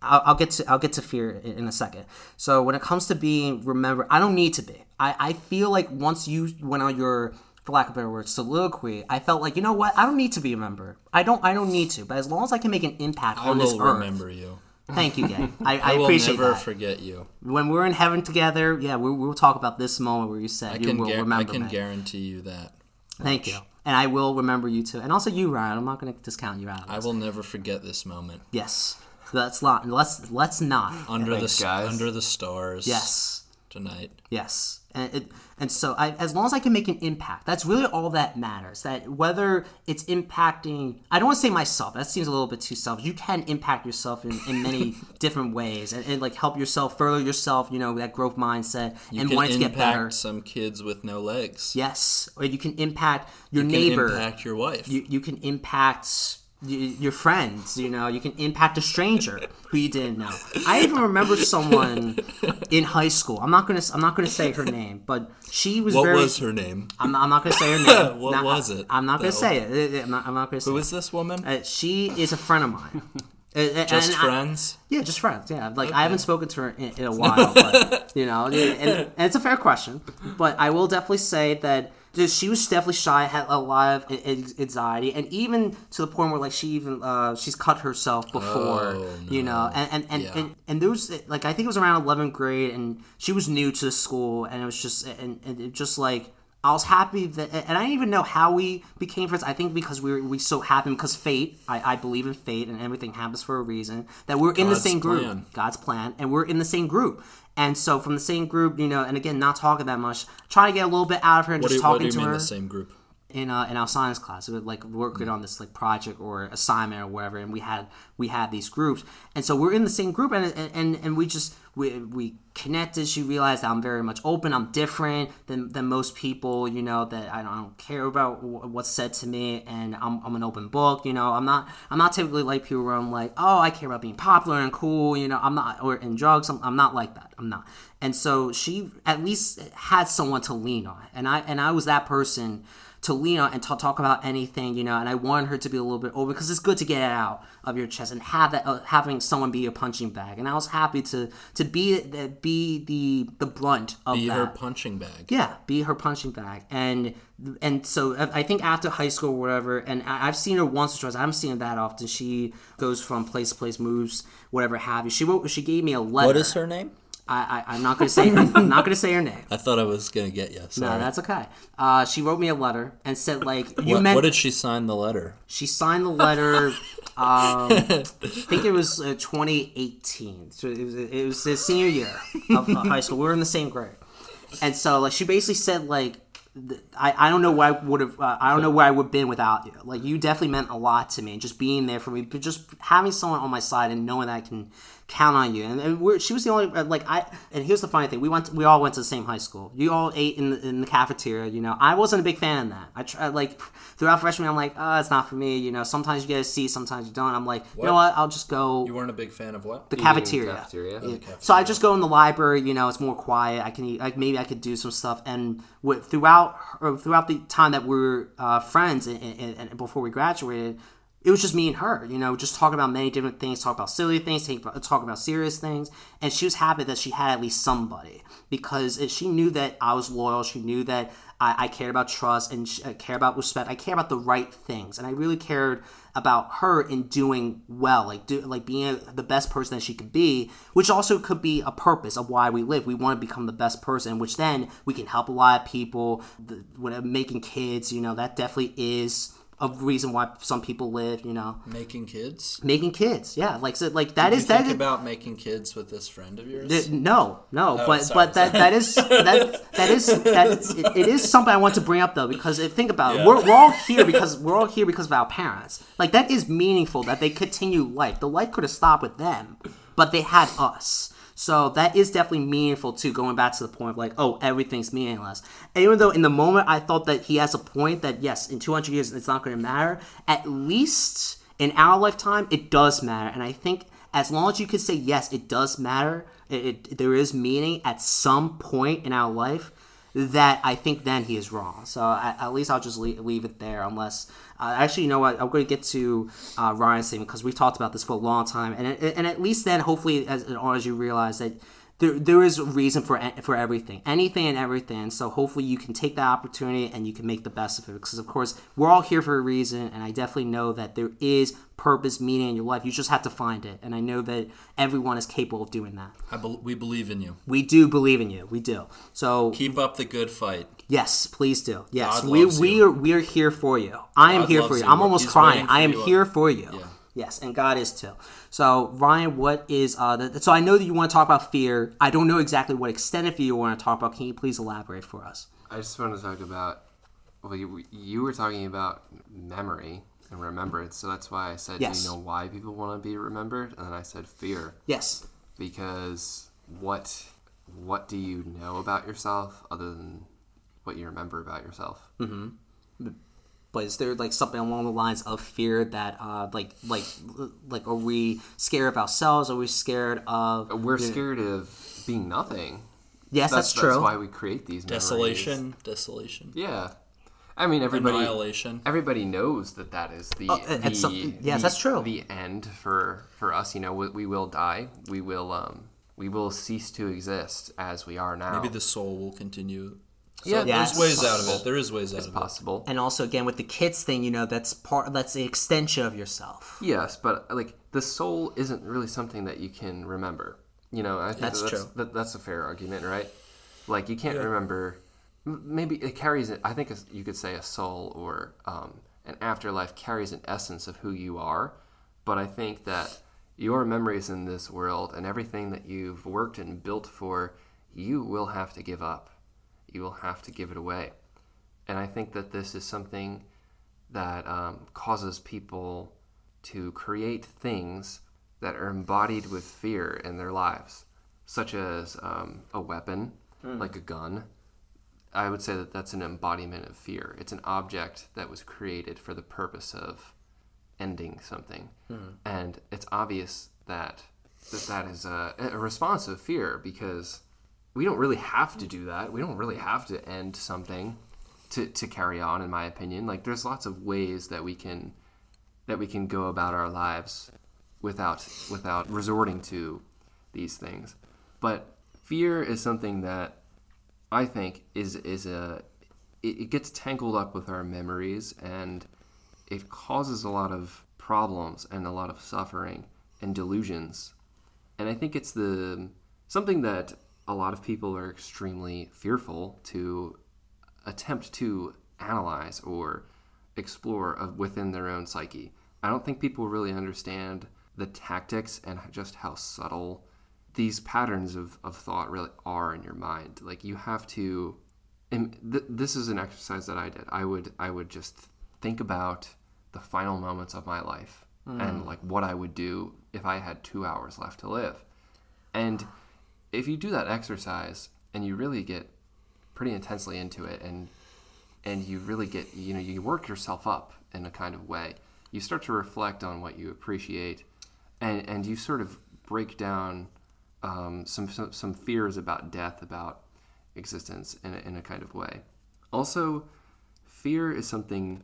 I'll, I'll get to I'll get to fear in, in a second. So when it comes to being remember, I don't need to be. I, I feel like once you went on your for lack of a better word, soliloquy, I felt like you know what? I don't need to be a member. I don't I don't need to. But as long as I can make an impact I on this will remember you. Thank you, Gang. I, I, I will appreciate never that. forget you. when we're in heaven together, yeah, we, we'll talk about this moment where you said I you can, will gar- I can me. guarantee you that. Thank you, and I will remember you too, and also you, Ryan. I'm not going to discount you out. Of I will never forget this moment. Yes, let's not. Let's let's not. Under Thanks, the guys. under the stars. Yes, Tonight. yes, and it, and so I, as long as I can make an impact, that's really all that matters. That whether it's impacting, I don't want to say myself. That seems a little bit too selfish. You can impact yourself in, in many different ways, and, and like help yourself, further yourself. You know that growth mindset You and wanting to get better. some kids with no legs. Yes, or you can impact your neighbor. You neighbor. can impact your wife. you, you can impact your friends. You know, you can impact a stranger who you didn't know. I even remember someone in high school. I'm not gonna. I'm not gonna say her name, but she was what very. was her name? I'm, I'm not gonna say her name. What Not- was it, I'm not gonna say it. I'm not, I'm not gonna say. Who is this woman? Uh, she is a friend of mine. Uh, uh, Just and I- friends? yeah, just friends. Yeah, like I haven't spoken to her in, in a while, but you know, and, and it's a fair question. But I will definitely say that she was definitely shy, had a lot of anxiety, and even to the point where like she even uh, she's cut herself before, Oh, you know, and and and, Yeah. and and there was like I think it was around eleventh grade, and she was new to the school, and it was just and, and it just like. I was happy that, and I didn't even know how we became friends. I think because we were we so happened because fate. I, I believe in fate, and everything happens for a reason. That we're in the same group, plan. God's plan, and we're in the same group. And so from the same group, you know, and again, not talking that much, trying to get a little bit out of her and What do, just what talking do you to mean her the same group? In uh, in our science class. We would like working on this like project or assignment or whatever, and we had we had these groups, and so we're in the same group, and and, and, we just we, we connected. She realized I'm very much open. I'm different than, than most people. You know that I don't, I don't care about wh- what's said to me, and I'm, I'm an open book. You know I'm not I'm not typically like people where I'm like oh I care about being popular and cool. You know I'm not or in drugs. I'm, I'm not like that. I'm not. And so she at least had someone to lean on, and I and I was that person to lean on and to talk about anything, you know. And I wanted her to be a little bit open because it's good to get it out of your chest and have that uh, having someone be your punching bag. And I was happy to to be the be the the brunt of Be that. her punching bag. Yeah, be her punching bag, and and so I think after high school, or whatever, and I've seen her once or twice. I'm seeing that often. She goes from place to place, moves, whatever have you. She wrote, she gave me a letter. What is her name? I, I I'm not gonna say I'm not gonna say her name. I thought I was gonna get you. No, that's okay. Uh, she wrote me a letter and said like you what, meant what did she sign the letter? she signed the letter. Um, I think it was uh, 2018. So it was, it was the senior year of uh, high school. We were in the same grade, and so like she basically said like. I, I don't know where I would have uh, I don't know where I would have been without you. Like you definitely meant a lot to me, and just being there for me, but just having someone on my side and knowing that I can count on you. And, and we're, she was the only like I. And here's the funny thing: we went, we all went to the same high school. You all ate in the, in the cafeteria. You know, I wasn't a big fan of that. I tried like throughout freshman, I'm like, oh, it's not for me. You know, sometimes you get a C, sometimes you don't. I'm like, you know What? what? I'll just go You weren't a big fan of what? the Eating cafeteria. cafeteria. Yeah. So I just go in the library. You know, it's more quiet. I can eat. Like maybe I could do some stuff. And with, throughout her- throughout the time that we were uh, friends and, and, and before we graduated, it was just me and her. You know, just talking about many different things, talk about silly things, take, talk about serious things. And she was happy that she had at least somebody because she knew that I was loyal. She knew that I, I cared about trust and I uh, care about respect. I care about the right things, and I really cared about her in doing well, like do like being a, the best person that she could be, which also could be a purpose of why we live. We want to become the best person, which then we can help a lot of people. The, when uh, making kids, you know, that definitely is a reason why some people live. You know, Making kids? making kids, yeah, like so, like that Did is you that think is- about making kids with this friend of yours? Th- no, no, oh, but Oh, sorry, but that that is that that is that it, it is something I want to bring up though because if, think about it, we're, we're all here because we're all here because of our parents. Like that is meaningful that they continue life. The life could have stopped with them, but they had us. So that is definitely meaningful too. Going back to the point of like, oh, everything's meaningless. And even though in the moment I thought that he has a point that yes, in 200 years it's not going to matter. At least in our lifetime, it does matter. And I think as long as you can say yes, it does matter. It, it there is meaning at some point in our life. That I think then he is wrong. So at, at least I'll just leave, leave it there. Unless uh, actually, you know what? I'm going to get to uh, Ryan's statement because we've talked about this for a long time, and and at least then, hopefully, as as you realize that there, there is a reason for for everything, anything and everything. So hopefully you can take that opportunity and you can make the best of it. Because of course we're all here for a reason, and I definitely know that there is purpose, meaning in your life. You just have to find it, and I know that everyone is capable of doing that. I bel we believe in you. We do believe in you. We do. So Keep up the good fight. yes, please do. Yes, God we we you. are we are here for you. I am God here for you. you. I'm almost He's crying. I am you. here for you. Yeah. Yes, and God is too. So Ryan, what is uh? The, so I know that you want to talk about fear. I don't know exactly what extent of fear you want to talk about. Can you please elaborate for us? I just want to talk about. Well, you, you were talking about memory and remembrance, so that's why I said, Yes. "Do you know why people want to be remembered?" And then I said, "Fear," Yes. because what what do you know about yourself other than what you remember about yourself? But is there like something along the lines of fear that uh like like like are we scared of ourselves? Are we scared of We're scared of being nothing. Yes, that's, That's, true. That's why we create these memories. Desolation. Desolation. Yeah, I mean everybody. Annihilation. Everybody knows that that is the, Oh, the and some- yes, the- that's true. The end for for us, you know, we, we will die. We will um we will cease to exist as we are now. Maybe the soul will continue. So Yeah, Yeah, there's it's ways out of it. There is ways out it's of it. possible. and also again with the kids thing, you know, that's part that's the extension of yourself. Yes, but like the soul isn't really something that you can remember. You know, I think That's that's true. That, that's a fair argument, right? Like you can't remember maybe it carries. I think you could say a soul or um, an afterlife carries an essence of who you are. But I think that your memories in this world and everything that you've worked and built for, you will have to give up. You will have to give it away. And I think that this is something that um, causes people to create things that are embodied with fear in their lives, such as um, a weapon, like a gun. I would say that that's an embodiment of fear. It's an object that was created for the purpose of ending something, and it's obvious that that, that is a, a response of fear because we don't really have to do that. We don't really have to end something to, to carry on. In my opinion, like there's lots of ways that we can that we can go about our lives without without resorting to these things. But fear is something that I think is is a it, it gets tangled up with our memories and it causes a lot of problems and a lot of suffering and delusions. And I think it's the something that a lot of people are extremely fearful to attempt to analyze or explore of within their own psyche. I don't think people really understand the tactics and just how subtle these patterns of, of thought really are in your mind. Like you have to and th- this is an exercise that I did. I would I would just think about the final moments of my life hmm. and like what I would do if I had 2 hours left to live. And if you do that exercise and you really get pretty intensely into it and and you really get you know you work yourself up in a kind of way you start to reflect on what you appreciate and and you sort of break down um, some, some some fears about death about existence in a, in a kind of way. Also fear is something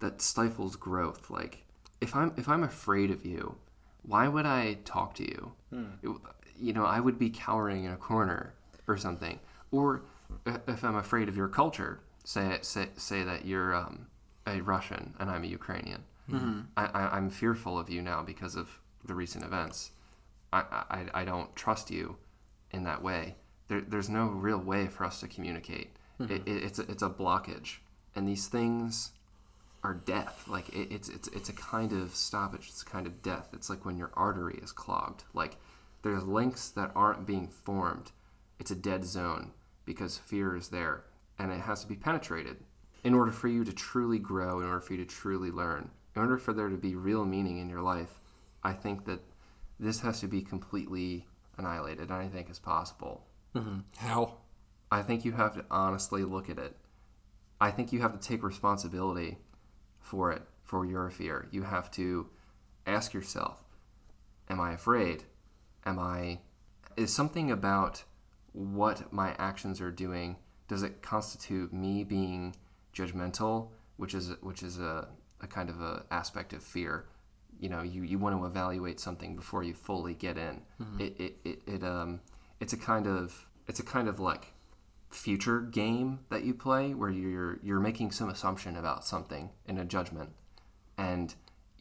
that stifles growth. Like if i'm if i'm afraid of you why would i talk to you? It- you know i would be cowering in a corner or something or uh, if i'm afraid of your culture say say, say that you're um, a russian and i'm a ukrainian mm-hmm. I, I, i'm fearful of you now because of the recent events I, I, I don't trust you in that way. There, there's no real way for us to communicate. It, it, it's, a, it's a blockage. And these things are death. Like it, it's, it's, it's a kind of stoppage. It's a kind of death. It's like when your artery is clogged. Like there's links that aren't being formed. It's a dead zone because fear is there and it has to be penetrated in order for you to truly grow, in order for you to truly learn, in order for there to be real meaning in your life. I think that this has to be completely annihilated, and I think it's possible. Mm-hmm. How? I think you have to honestly look at it. I think you have to take responsibility for it, for your fear. You have to ask yourself, am I afraid? Am I is something about what my actions are doing does it constitute me being judgmental, which is which is a, a kind of a aspect of fear. You know, you, you want to evaluate something before you fully get in. It, it, it, it um it's a kind of it's a kind of like future game that you play where you're you're making some assumption about something in a judgment and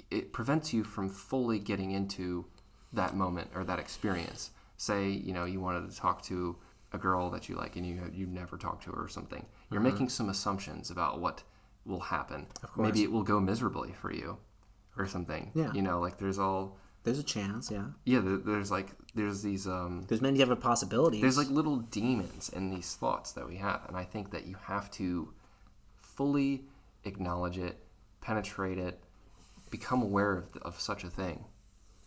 it prevents you from fully getting into that moment or that experience say you know you wanted to talk to a girl that you like and you you never talked to her or something you're making some assumptions about what will happen maybe it will go miserably for you or something Yeah. you know like there's all There's a chance, yeah. yeah there's like there's these um There's many different possibilities. there's like little demons in these thoughts that we have and i think that you have to fully acknowledge it penetrate it become aware of, of such a thing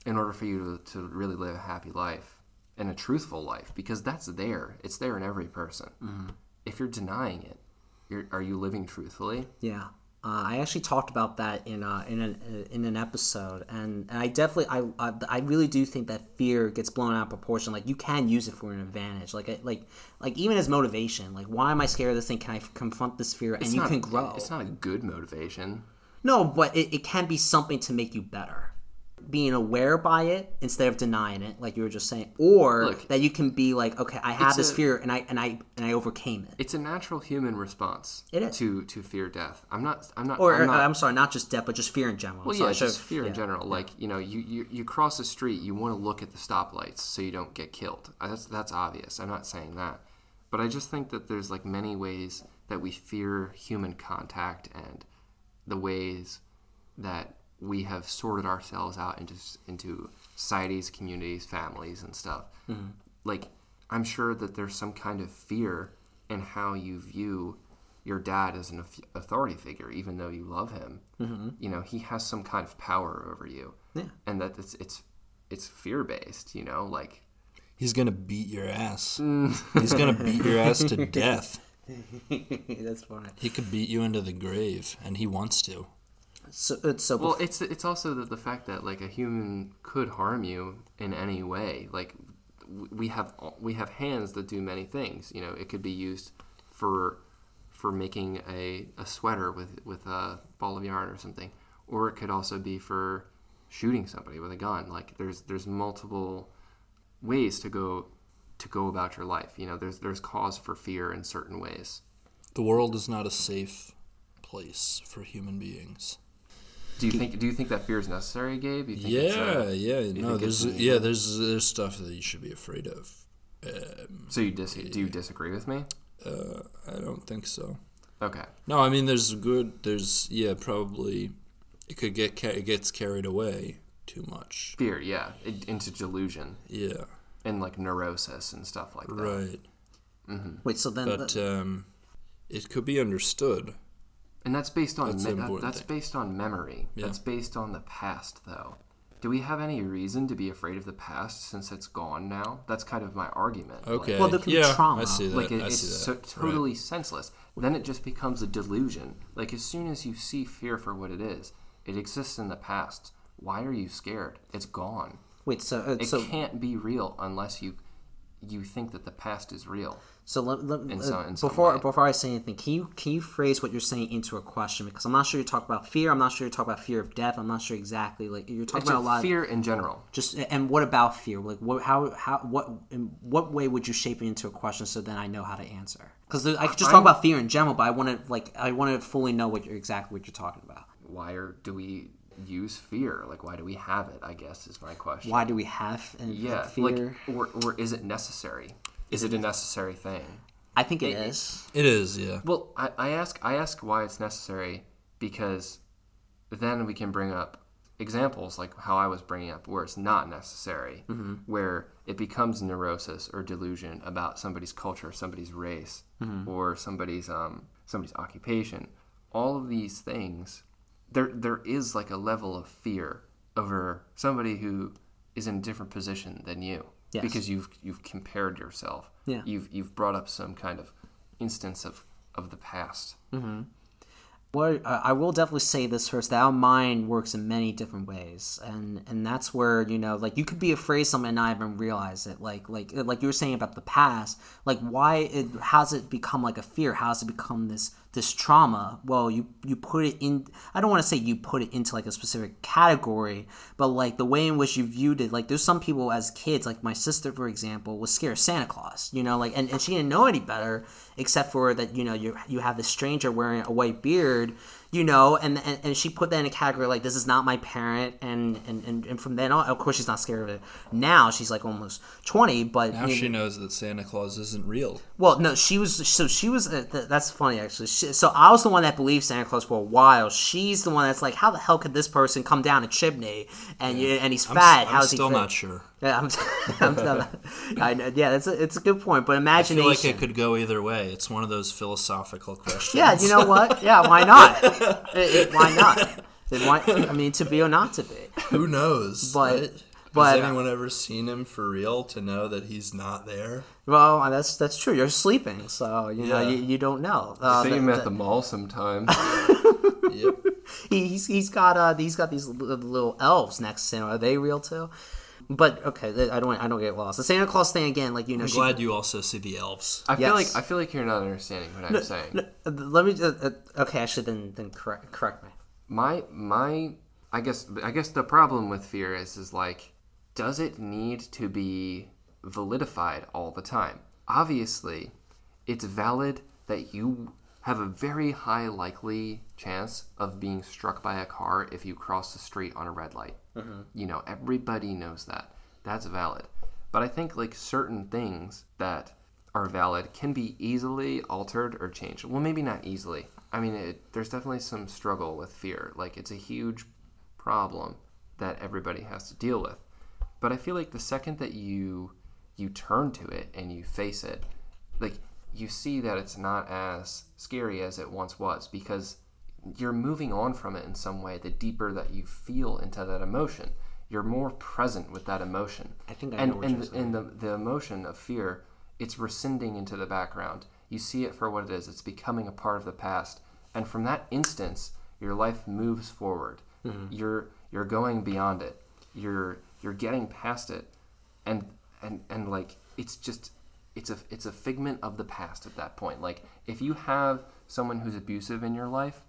in order for you to, to really live a happy life and a truthful life because that's there it's there in every person if you're denying it you're, are you living truthfully Yeah, uh, I actually talked about that in uh, in an uh, in an episode, and, and I definitely I, I I really do think that fear gets blown out of proportion. Like you can use it for an advantage. Like like like even as motivation. Like why am I scared of this thing? Can I f- confront this fear? and It's you not- can grow. it's not a good motivation No, but it, it can be something to make you better. Being aware by it instead of denying it, like you were just saying, or Look, that you can be like, okay, I have this a- fear and I and I and I overcame it. it's a natural human response It is. to to fear death i'm not i'm not Or I'm I'm, sorry, not just death, but just fear in general. Well, So yeah, just fear in general. Like you know, you, you you cross the street, you want to look at the stoplights so you don't get killed. That's that's obvious. I'm not saying that, But I just think that there's like many ways that we fear human contact and the ways that we have sorted ourselves out into into societies, communities, families, and stuff. Like I'm sure that there's some kind of fear in how you view your dad as an authority figure, even though you love him. Mm-hmm. You know, he has some kind of power over you, Yeah. and that it's it's it's fear based. You know, like He's gonna beat your ass. He's gonna beat your ass to death. That's funny. He could beat you into the grave, and he wants to. So it's so Well, it's it's also the, the fact that like a human could harm you in any way. Like we have we have hands that do many things. You know, it could be used for for making a, a sweater with with a ball of yarn or something, or it could also be for shooting somebody with a gun. Like there's there's multiple ways to go to go about your life. You know, there's there's cause for fear in certain ways. The world is not a safe place for human beings. Do you think do you think that fear is necessary, Gabe? You think Yeah, it's, yeah, no, think there's it's- yeah, there's there's stuff that you should be afraid of. so you dis- do you disagree with me? Uh, I don't think so. Okay. No, I mean there's good. There's yeah, probably it could get ca- it gets carried away too much. fear yeah it, into delusion Yeah, and like neurosis and stuff like that right. wait. So then, But um, it could be understood. And that's based on That's me- that- that's thing. based on memory Yeah. that's based on the past though do we have any reason to be afraid of the past since it's gone now that's kind of my argument Like- Okay. Well, there can be yeah, trauma. I see that. like it, I it's see that. so Right. totally senseless then it just becomes a delusion like as soon as you see fear for what it is it exists in the past why are you scared it's gone wait. So uh, it so can't be real unless you you think that the past is real So let, let, In some- in before before I say anything, can you can you phrase what you're saying into a question? Because I'm not sure you're talking about fear. I'm not sure you're talking about fear of death. I'm not sure exactly. Like you're talking It's about a lot. fear in general. Just and what about fear? Like what how how what in what way would you shape it into a question so then I know how to answer? Because I could just talk I'm- about fear in general, but I want to like I want to fully know what you're exactly what you're talking about. Why are, do we use fear? Like, why do we have it? I guess is my question. Why do we have and Yeah, fear? like, or, or is it necessary? Is it a necessary thing? I think it is. It is, yeah. Well, I, I ask I ask why it's necessary because then we can bring up examples like how I was bringing up where it's not necessary, mm-hmm. where it becomes neurosis or delusion about somebody's culture, somebody's race, mm-hmm. or somebody's um, somebody's occupation. All of these things, there there is like a level of fear over somebody who is in a different position than you Yes. because you've you've compared yourself. Yeah. You've you've brought up some kind of instance of of the past. What uh, I will definitely say this first: that our mind works in many different ways, and and that's where you know, like you could be afraid of something and not even realize it. Like like like you were saying about the past, like why it how's it become like a fear? How has it become this this trauma? Well, you you put it in. I don't want to say you put it into like a specific category, but like the way in which you viewed it. Like there's some people as kids, like my sister, for example, was scared of Santa Claus. You know, like and, and she didn't know any better except for that you know you you have this stranger wearing a white beard you know and, and and she put that in a category like this is not my parent and and and, and from then on of course she's not scared of it now she's like almost 20 but Now you she knows that Santa Claus isn't real. well no she was so she was uh, th- that's funny actually she, so i was the one that believed santa claus for a while she's the one that's like how the hell could this person come down a chimney and you, and he's I'm, fat I'm how's still he fit? not sure. Yeah, I'm, I'm still, I know, yeah, that's a, it's a good point, but I imagination. feel like it could go either way. It's one of those philosophical questions. Yeah, you know what? Yeah, why not? It- it- why not? It why, I mean, to be or not to be. Who knows? But- right? but- has anyone ever seen him for real to know that he's not there? Well, that's that's true. You're sleeping, so you know Yeah. you, you don't know. I Uh, see the- him at the- the mall sometime. Yep. he, he's he's got uh he's got these little elves next to him. Are they real too? But okay, I don't I don't get lost. The Santa Claus thing again, like you know, I'm she, glad you also see the elves. I feel like I feel like you're not understanding what I'm saying. No, uh, let me. Uh, uh, okay, actually, then then correct correct me. My my I guess I guess the problem with fear is is like does it need to be validified all the time? Obviously, it's valid that you have a very high likely chance of being struck by a car if you cross the street on a red light. Mm-hmm. You know, everybody knows that. That's valid. But I think like certain things that are valid can be easily altered or changed. Well, maybe not easily. I mean, it, there's definitely some struggle with fear. Like, it's a huge problem that everybody has to deal with. But I feel like the second that you you turn to it and you face it, like you see that it's not as scary as it once was because you're moving on from it in some way the deeper that you feel into that emotion. You're more present with that emotion. I think I and know what and, you're saying. and the, the emotion of fear it's rescinding into the background. You see it for what it is. It's becoming a part of the past. And from that instance your life moves forward. Mm-hmm. you're you're going beyond it. You're you're getting past it. And and and like it's just it's a it's a figment of the past at that point. Like if you have someone who's abusive in your life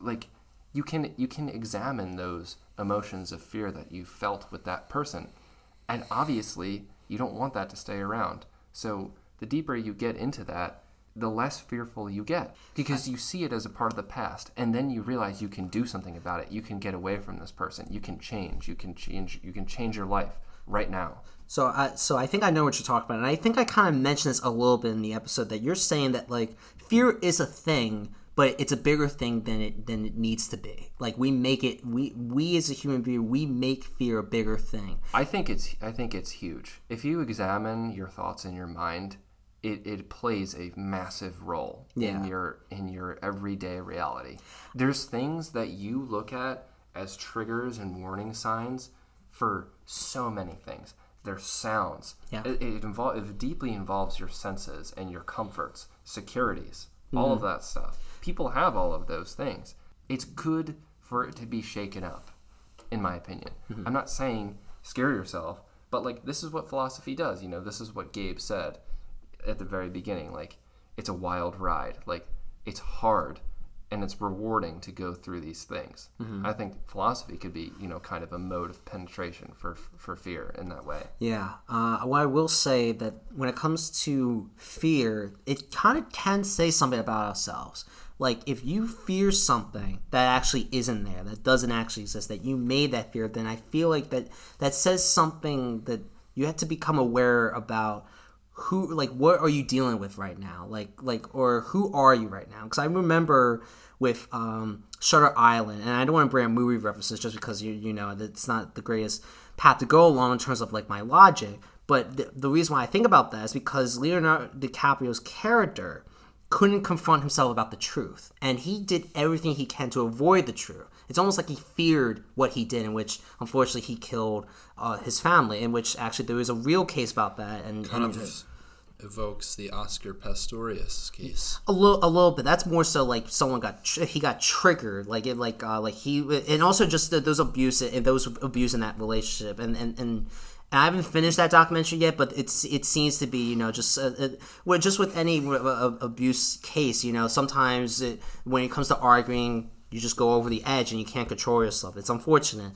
like you can you can examine those emotions of fear that you felt with that person. And obviously you don't want that to stay around. So the deeper you get into that the less fearful you get because you see it as a part of the past. And then you realize you can do something about it. You can get away from this person. You can change. You can change you can change your life right now So I so I think I know what you're talking about, and I think I kind of mentioned this a little bit in the episode that you're saying that like fear is a thing, but it's a bigger thing than it than it needs to be. Like we make it we we as a human being we make fear a bigger thing. I think it's I think it's huge. If you examine your thoughts in your mind, it, it plays a massive role Yeah. in your in your everyday reality. There's things that you look at as triggers and warning signs for so many things. There's sounds. Yeah. It, it, it deeply involves your senses and your comforts, securities, all of mm. that stuff. People have all of those things. It's good for it to be shaken up, in my opinion. Mm-hmm. I'm not saying scare yourself, but like this is what philosophy does. You know, this is what Gabe said at the very beginning. Like, it's a wild ride. Like, it's hard and it's rewarding to go through these things. I think philosophy could be, you know, kind of a mode of penetration for for fear in that way. Yeah. Uh, what I will say that when it comes to fear, it kind of can say something about ourselves. Like if you fear something that actually isn't there, that doesn't actually exist, that you made that fear, then I feel like that that says something that you have to become aware about who like what are you dealing with right now? Like like or who are you right now? Because i remember with um shutter island and i don't want to bring up movie references just because you you know it's not the greatest path to go along in terms of like my logic but the, the reason why i think about that is because leonardo dicaprio's character couldn't confront himself about the truth and he did everything he can to avoid the truth it's almost like he feared what he did in which unfortunately he killed uh, his family in which actually there was a real case about that and, Kind and of evokes the Oscar Pistorius case. a little a little bit that's more so like someone got tr- he got triggered like it like uh like he and also just the, those abuse and those abuse in that relationship and and and I haven't finished that documentary yet, but it's it seems to be you know just uh, uh, well just with any uh, uh, abuse case you know sometimes it, when it comes to arguing you just go over the edge and you can't control yourself. It's unfortunate.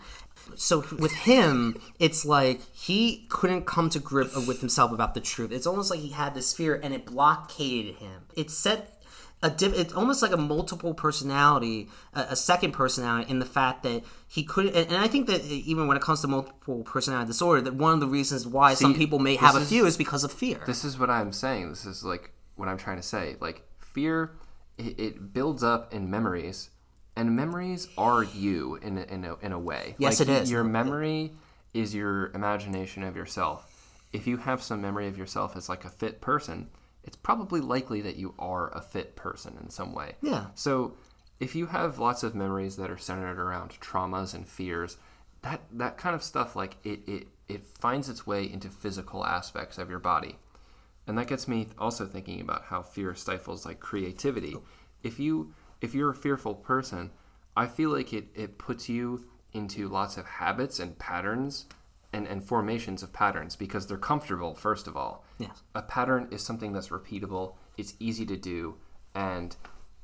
So with him, it's like he couldn't come to grip with himself about the truth. It's almost like he had this fear and it blockaded him. It set a diff- it's almost like a multiple personality, a, a second personality in the fact that he couldn't. And, and I think that even when it comes to multiple personality disorder, that one of the reasons why some people may have a is- few is because of fear. This is what I'm saying. This is like what I'm trying to say. Like fear, it, it builds up in memories, and memories are you in a, in a, in a way. Yes, like, it is. Your memory is your imagination of yourself. If you have some memory of yourself as like a fit person, it's probably likely that you are a fit person in some way. Yeah. So if you have lots of memories that are centered around traumas and fears, that that kind of stuff like it it, it finds its way into physical aspects of your body. And that gets me also thinking about how fear stifles like creativity. If you if you're a fearful person, I feel like it, it puts you into lots of habits and patterns and, and formations of patterns because they're comfortable, first of all. Yes. A pattern is something that's repeatable, it's easy to do, and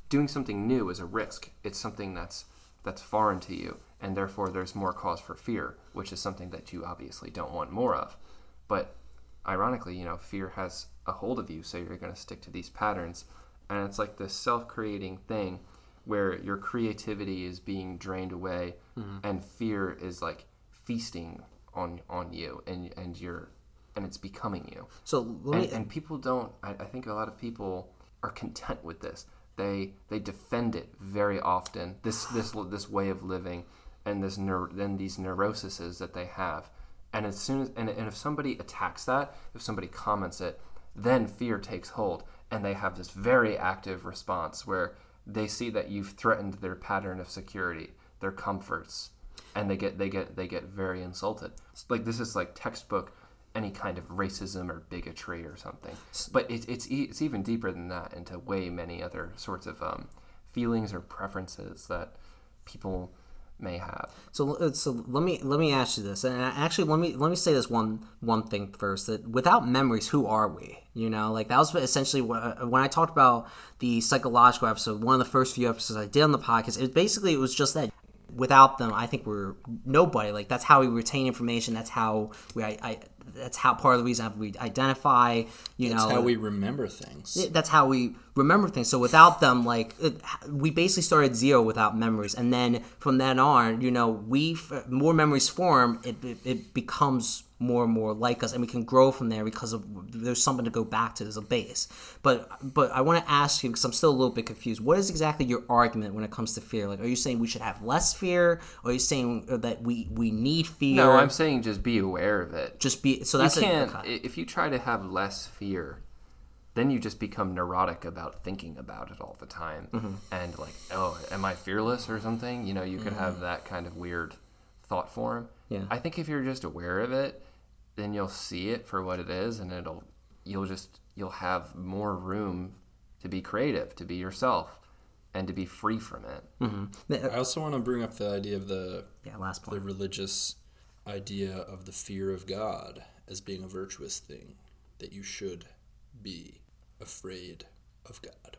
doing something new is a risk. It's something that's that's foreign to you, and therefore there's more cause for fear, which is something that you obviously don't want more of. But ironically, you know, fear has a hold of you, so you're going to stick to these patterns, and it's like this self-creating thing where your creativity is being drained away, mm-hmm. and fear is like feasting on on you, and and you're and it's becoming you. So let me. And, and people don't. I, I think a lot of people are content with this. They they defend it very often. This this this way of living, and this neur- and these neuroses that they have. And as soon as and, and if somebody attacks that, if somebody comments it, then fear takes hold, and they have this very active response where they see that you've threatened their pattern of security, their comforts, and they get they get they get very insulted. Like this is like textbook any kind of racism or bigotry or something. But it, it's it's even deeper than that into way many other sorts of um, feelings or preferences that people may have. So, uh, so let me let me ask you this, and actually let me let me say this one one thing first. That without memories, who are we? You know, like that was essentially what, uh, when I talked about the psychological episode. One of the first few episodes I did on the podcast, it basically it was just that without them, I think we're nobody. Like that's how we retain information. That's how we. I, I that's how part of the reason we identify. You That's know, how we remember things. that's how we remember things. So without them, like it, we basically started zero without memories, and then from then on, you know, we more memories form. It, it, it becomes more and more like us, and we can grow from there because of there's something to go back to. There's a base. But but I want to ask you because I'm still a little bit confused. What is exactly your argument when it comes to fear? Like, are you saying we should have less fear, or are you saying that we we need fear? No, I'm saying just be aware of it. just be so that's you can't okay. if you try to have less fear then you just become neurotic about thinking about it all the time Mm-hmm. and like oh am i fearless or something you know you could have that kind of weird thought form Mm-hmm. Yeah. i think if you're just aware of it then you'll see it for what it is and it'll you'll just you'll have more room to be creative to be yourself and to be free from it Mm-hmm. I also want to bring up the idea of the yeah, last point. the religious idea of the fear of God as being a virtuous thing, that you should be afraid of God.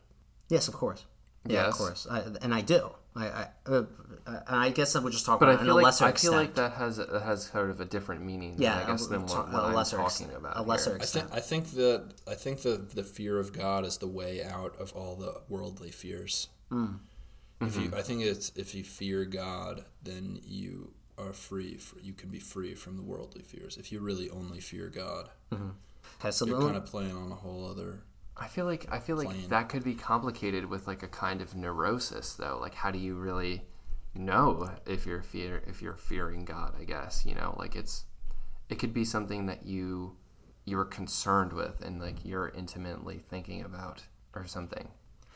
Yes, of course. Yeah, of course, I, and I do. I, I, uh, I guess I would just talk but about it in feel a like lesser I extent. feel like that has that has sort of a different meaning. Yeah, than, I guess a- than what, what I'm lesser talking extent- about. a lesser here. I think I think that I think the the fear of God is the way out of all the worldly fears. If you, I think it's if you fear God, then you are free. For, you can be free from the worldly fears. If you really only fear God, mm-hmm. okay, so you're kind of playing on a whole other. I feel like I feel like that could be complicated with like a kind of neurosis though. Like how do you really know if you're fear if you're fearing God, I guess, you know? Like it's it could be something that you you're concerned with and like you're intimately thinking about or something.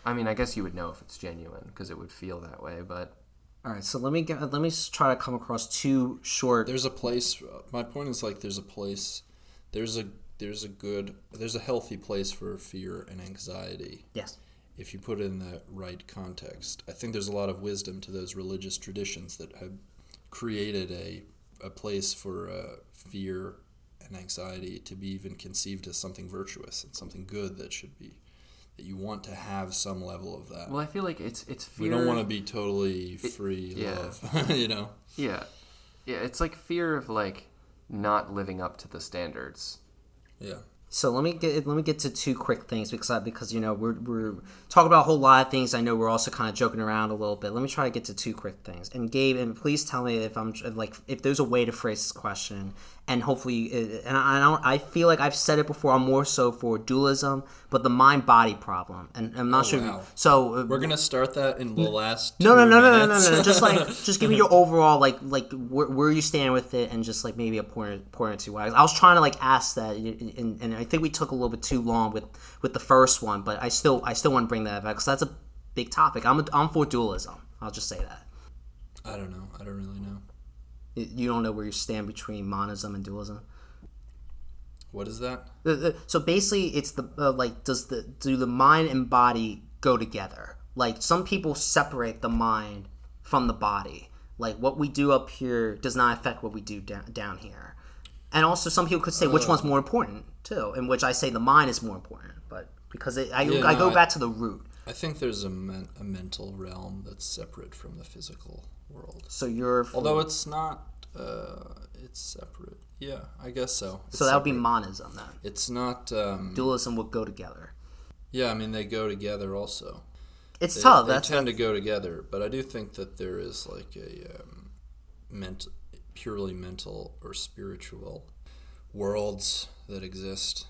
I mean, I guess you would know if it's genuine because it would feel that way, but all right. So let me get, let me try to come across two short. There's a place. My point is like there's a place. There's a there's a good there's a healthy place for fear and anxiety Yes. if you put it in the right context. I think there's a lot of wisdom to those religious traditions that have created a, a place for uh, fear and anxiety to be even conceived as something virtuous and something good that should be you want to have some level of that. well, I feel like it's it's fear. we don't want to be totally free yeah. love, you know. Yeah. Yeah, it's like fear of like not living up to the standards. Yeah. So let me get let me get to two quick things because I, because you know we're we're talking about a whole lot of things. I know we're also kind of joking around a little bit. Let me try to get to two quick things. And Gabe, and please tell me if I'm like if there's a way to phrase this question. And hopefully, uh, and I I don't. I feel like I've said it before. I'm more so for dualism, but the mind body problem. And I'm not sure. wow. So uh, We're gonna start that in the last. no, no, two no, no, no, no, no, no. Just like, just give me your overall, like, like where, where you stand with it, and just like maybe a point, point or two. I was trying to like ask that, and, and I think we took a little bit too long with with the first one, but I still, I still want to bring that back because that's a big topic. I'm, a, I'm for dualism. I'll just say that. I don't know. I don't really know. You- don't know where you stand between monism and dualism. What is that? Uh, uh, So basically, it's the uh, like, does the do the mind and body go together? Like some people separate the mind from the body. Like what we do up here does not affect what we do down, down here. And also, some people could say which one's more important too. In which I say the mind is more important, but because it, I, Yeah, I no, go I- back to the root. I think there's a, men- a mental realm that's separate from the physical world. So you're for- Although it's not, uh, it's separate. Yeah, I guess so. It's so that would be monism then. It's not. Um, Dualism would go together. yeah, I mean they go together also. It's They, tough. they That's tend to go together, but I do think that there is like a um, ment- purely mental or spiritual worlds that exist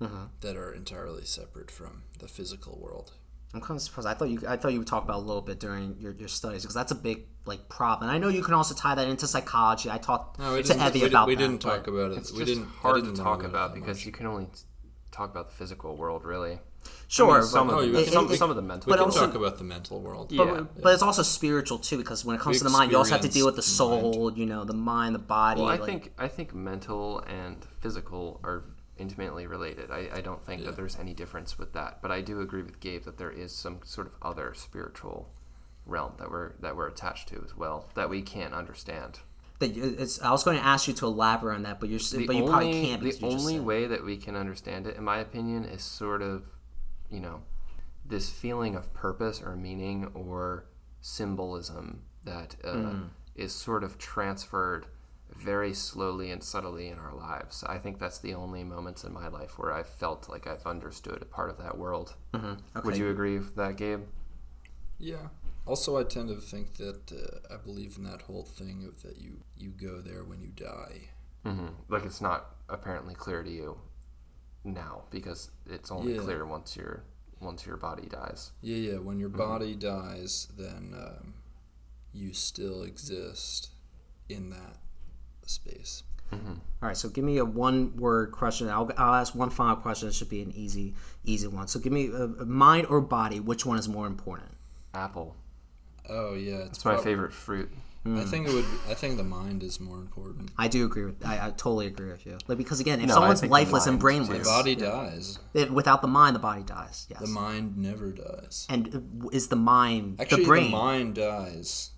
Mm-hmm. that are entirely separate from the physical world. I'm kind of surprised. I thought you I thought you would talk about it a little bit during your, your studies because that's a big like problem. And I know you can also tie that into psychology. I talked No, we to Evie we, about we that. didn't talk about it. It's we just didn't I hard didn't to talk about that because much. you can only talk about the physical world, really. Sure, I mean, some, but- of Oh, the, some, can- some of the mental. we but can also- talk about the mental world. Yeah. But, but it's also spiritual too, because when it comes We to the mind, you also have to deal with the experience soul, you know, the mind, the body. Well, I like- think I think mental and physical are intimately related. I, I don't think that there's any difference with that. But I do agree with Gabe that there is some sort of other spiritual realm that we're that we're attached to as well that we can't understand. that it's. I was going to ask you to elaborate on that, but you're, The but you only probably can't. the only way that we can understand it, in my opinion, is sort of you know this feeling of purpose or meaning or symbolism that uh, Hmm. is sort of transferred very slowly and subtly in our lives. I think that's the only moments in my life where I've felt like I've understood a part of that world. Mm-hmm. Would you agree with that, Gabe? Yeah. Also, I tend to think that uh, I believe in that whole thing of that you you go there when you die. hmm Like it's not apparently clear to you now because it's only Yeah. clear once your once your body dies. Yeah, yeah. When your Mm-hmm. body dies, then um, you still exist in that space. All right, so give me a one-word question. I'll, I'll ask one final question. It should be an easy, easy one. So give me a, a mind or body. Which one is more important? Apple. Oh yeah, it's It's my favorite fruit. I think it would. I think the mind is more important. I do agree with. I, I totally agree with you. Like because again, if No, someone's lifeless and mind, brainless, The body dies. if- without the mind, the body dies. Yes. The mind never dies. and uh, is the mind Actually, the brain? The mind dies.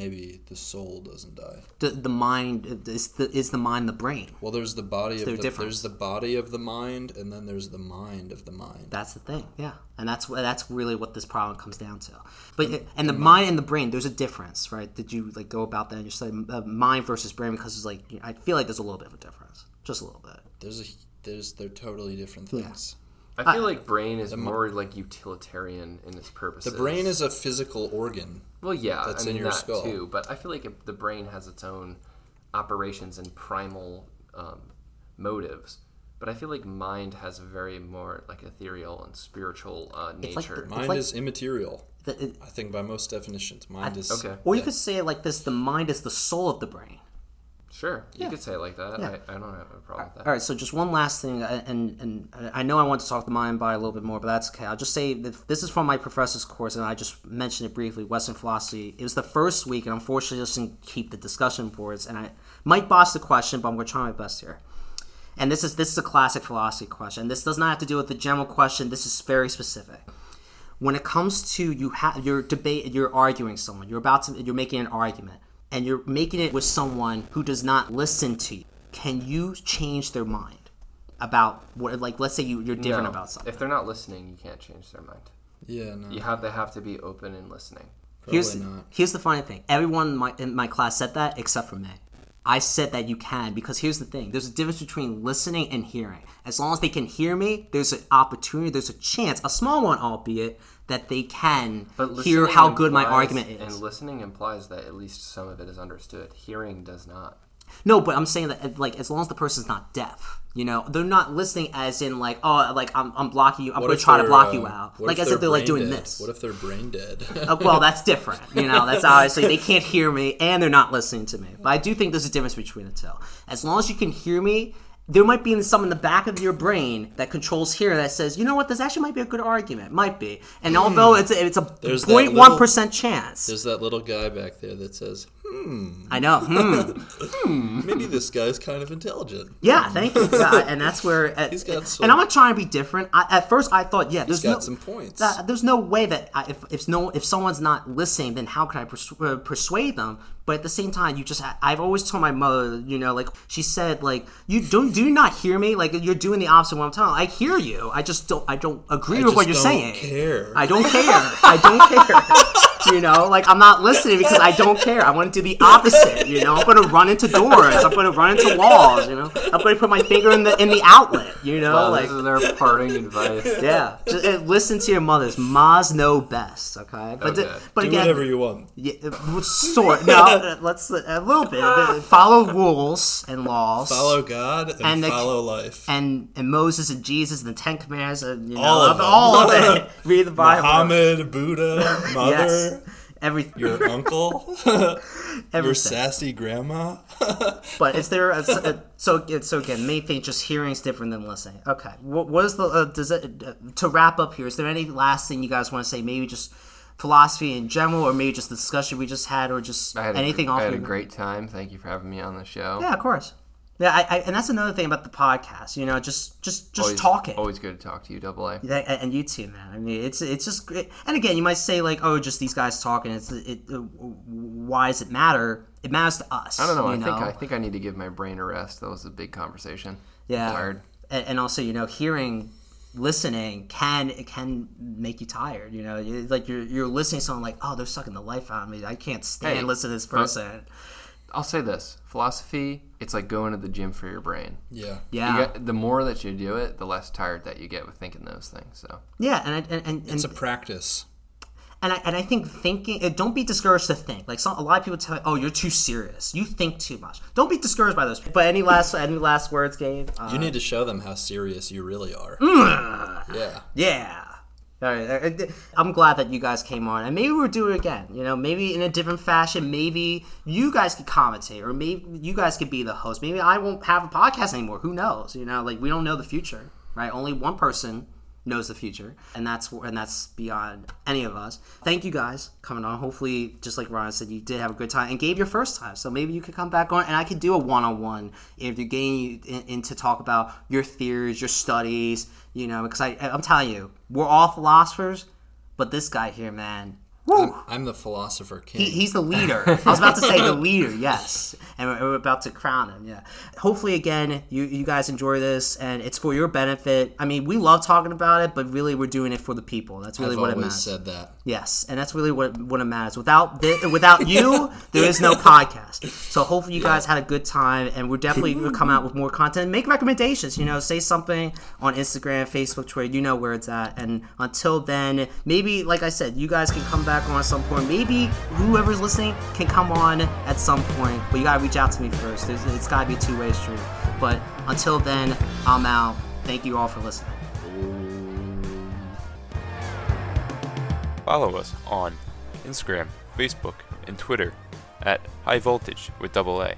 Maybe the soul doesn't die. the, the mind is the is the mind the brain? Well, there's the body of there the, difference? there's the body of the mind, and then there's the mind of the mind. That's the thing, yeah, and that's what that's really what this problem comes down to. But it- and the mind and the brain, there's a difference, right? Did you like go about that and you said uh, mind versus brain because it's like I feel like there's a little bit of a difference, just a little bit. There's a there's they're totally different things. I feel like brain is more like utilitarian in its purposes. The brain is a physical organ. well, yeah, that's I mean in your that skull. too. But I feel like if the brain has its own operations and primal um, motives. But I feel like mind has a very more like ethereal and spiritual uh, like nature. the- Mind like- is immaterial. The- it- I think by most definitions, mind is okay. or you yeah. could say it like this: the mind is the soul of the brain. Sure, you could say it like that. Yeah. I, I don't have a problem with that. All right, so just one last thing, uh, and and I know I want to talk the mind body a little bit more, but that's okay. I'll just say that this is from my professor's course, and I just mentioned it briefly. Western philosophy. It was the first week, and unfortunately, just didn't keep the discussion boards. And I might boss the question, but I'm going to try my best here. And this is this is a classic philosophy question. This does not have to do with the general question. This is very specific. When it comes to you have your debate, you're arguing someone. You're about to you're making an argument, and you're making it with someone who does not listen to you. Can you change their mind about what? Like, let's say you, you're different No, about something. If they're not listening, you can't change their mind. yeah, no, You have they have to be open and listening. probably Here's not. here's the funny thing. Everyone in my in my class said that except for me. I said that you can because here's the thing. There's a difference between listening and hearing. As long as they can hear me, there's an opportunity, there's a chance, a small one albeit, that they can But hear how good my argument is. And listening implies that at least some of it is understood. Hearing does not. No, but I'm saying that like as long as the person's not deaf, you know, they're not listening as in like oh like I'm, I'm blocking you, I'm going to try to block uh, you out, what like as if they're like doing dead? this. What if they're brain dead? Uh, well, that's different. You know, that's obviously they can't hear me and they're not listening to me. But I do think there's a difference between the two. As long as you can hear me, there might be some in the back of your brain that controls here that says, you know what, this actually might be a good argument. Might be. And although it's a, it's a Hmm. 0.1 little- chance. There's that little guy back there that says, I know. Hmm. maybe this guy's kind of intelligent. Yeah, thank you. Yeah, and that's where. uh, He's got and I'm not trying to be different. I, at first, I thought, yeah, there's got no, some points. that- there's no way that I, if if no if someone's not listening, then how can I persu- uh, persuade them? But at the same time, you just I've always told my mother, you know, like she said, like you don't do not hear me? Like you're doing the opposite of what I'm telling. I hear you. I just don't. I don't agree I with what you're saying. I don't saying. care. I don't care. I don't care. You know, like I'm not listening because I don't care. I want to do the opposite. You know, I'm going to run into doors. I'm going to run into walls. You know, I'm going to put my finger in the in the outlet. You know, Wow, like this is their parting advice. yeah, just uh, listen to your mothers. Ma's know best. Okay, but the- Okay. but Do again, whatever you want. yeah, uh, sort. No, uh, let's a little bit. Follow rules and laws. Follow God and, And the- follow life. and and Moses and Jesus and the Ten Commandments. And, you know, All of them. all of it. Read the Bible. Muhammad, Buddha, mother, Yes. Everything. your uncle, your sassy grandma. But is there a, a- so so again? Main thing, just hearing is different than listening. Okay, what, was the uh, does it uh, to wrap up here? Is there any last thing you guys want to say? Maybe just philosophy in general, or maybe just the discussion we just had, or just I had anything a, off I had a your- great time. Thank you for having me on the show. Yeah, of course. Yeah, I, I, and that's another thing about the podcast. You know, just just just always, talking. Always good to talk to you, Double A. Yeah, and you too, man. I mean, it's it's just great. And again, you might say like, oh, just these guys talking. It's it. uh, Why does it matter? It matters to us. I don't know. I know? think I think I need to give my brain a rest. That was a big conversation. yeah. Tired. And, and also, you know, hearing, listening can it can make you tired. You know, like you're you're listening to someone like, oh, they're sucking the life out of me. I can't stand Hey, listening to this but- person. I'll say this: philosophy. It's like going to the gym for your brain. Yeah. Yeah, You get, the more that you do it, the less tired that you get with thinking those things. So yeah, and I, and and, It's and a practice. and I, and I think thinking uh, don't be discouraged to think like some, a lot of people tell you oh you're too serious you think too much don't be discouraged by those people. but any last any last words Gabe uh, You need to show them how serious you really are. Mm. Yeah. yeah all right. uh, I'm glad that you guys came on, and maybe we'll do it again. You know, maybe in a different fashion. Maybe you guys could commentate, or maybe you guys could be the host. Maybe I won't have a podcast anymore. Who knows? You know, like we don't know the future, right? Only one person knows the future, and that's and that's beyond any of us. Thank you guys coming on. Hopefully, just like Ron said, you did have a good time and Gabe your first time. So maybe you could come back on, and I could do a one on one if you're getting in, in to talk about your theories, your studies. You know, because I I'm telling you, we're all philosophers, but this guy here, man. Woo! I'm the philosopher king. He, he's the leader. I was about to say the leader, yes. And we're, we're about to crown him, yeah. Hopefully, again, you, you guys enjoy this and it's for your benefit. I mean, we love talking about it, but really, we're doing it for the people. That's really I've what it always matters. said that. Yes, and that's really what what it matters. Without thi- without you, there is no podcast. So hopefully you guys had a good time, and we're definitely gonna come out with more content. Make recommendations. You know, say something on Instagram, Facebook, Twitter. You know where it's at. And until then, maybe like I said, you guys can come back on at some point. Maybe whoever's listening can come on at some point, but you gotta reach out to me first. It's gotta be a two way street. But until then, I'm out. Thank you all for listening. Follow us on Instagram, Facebook, and Twitter at High Voltage with double A.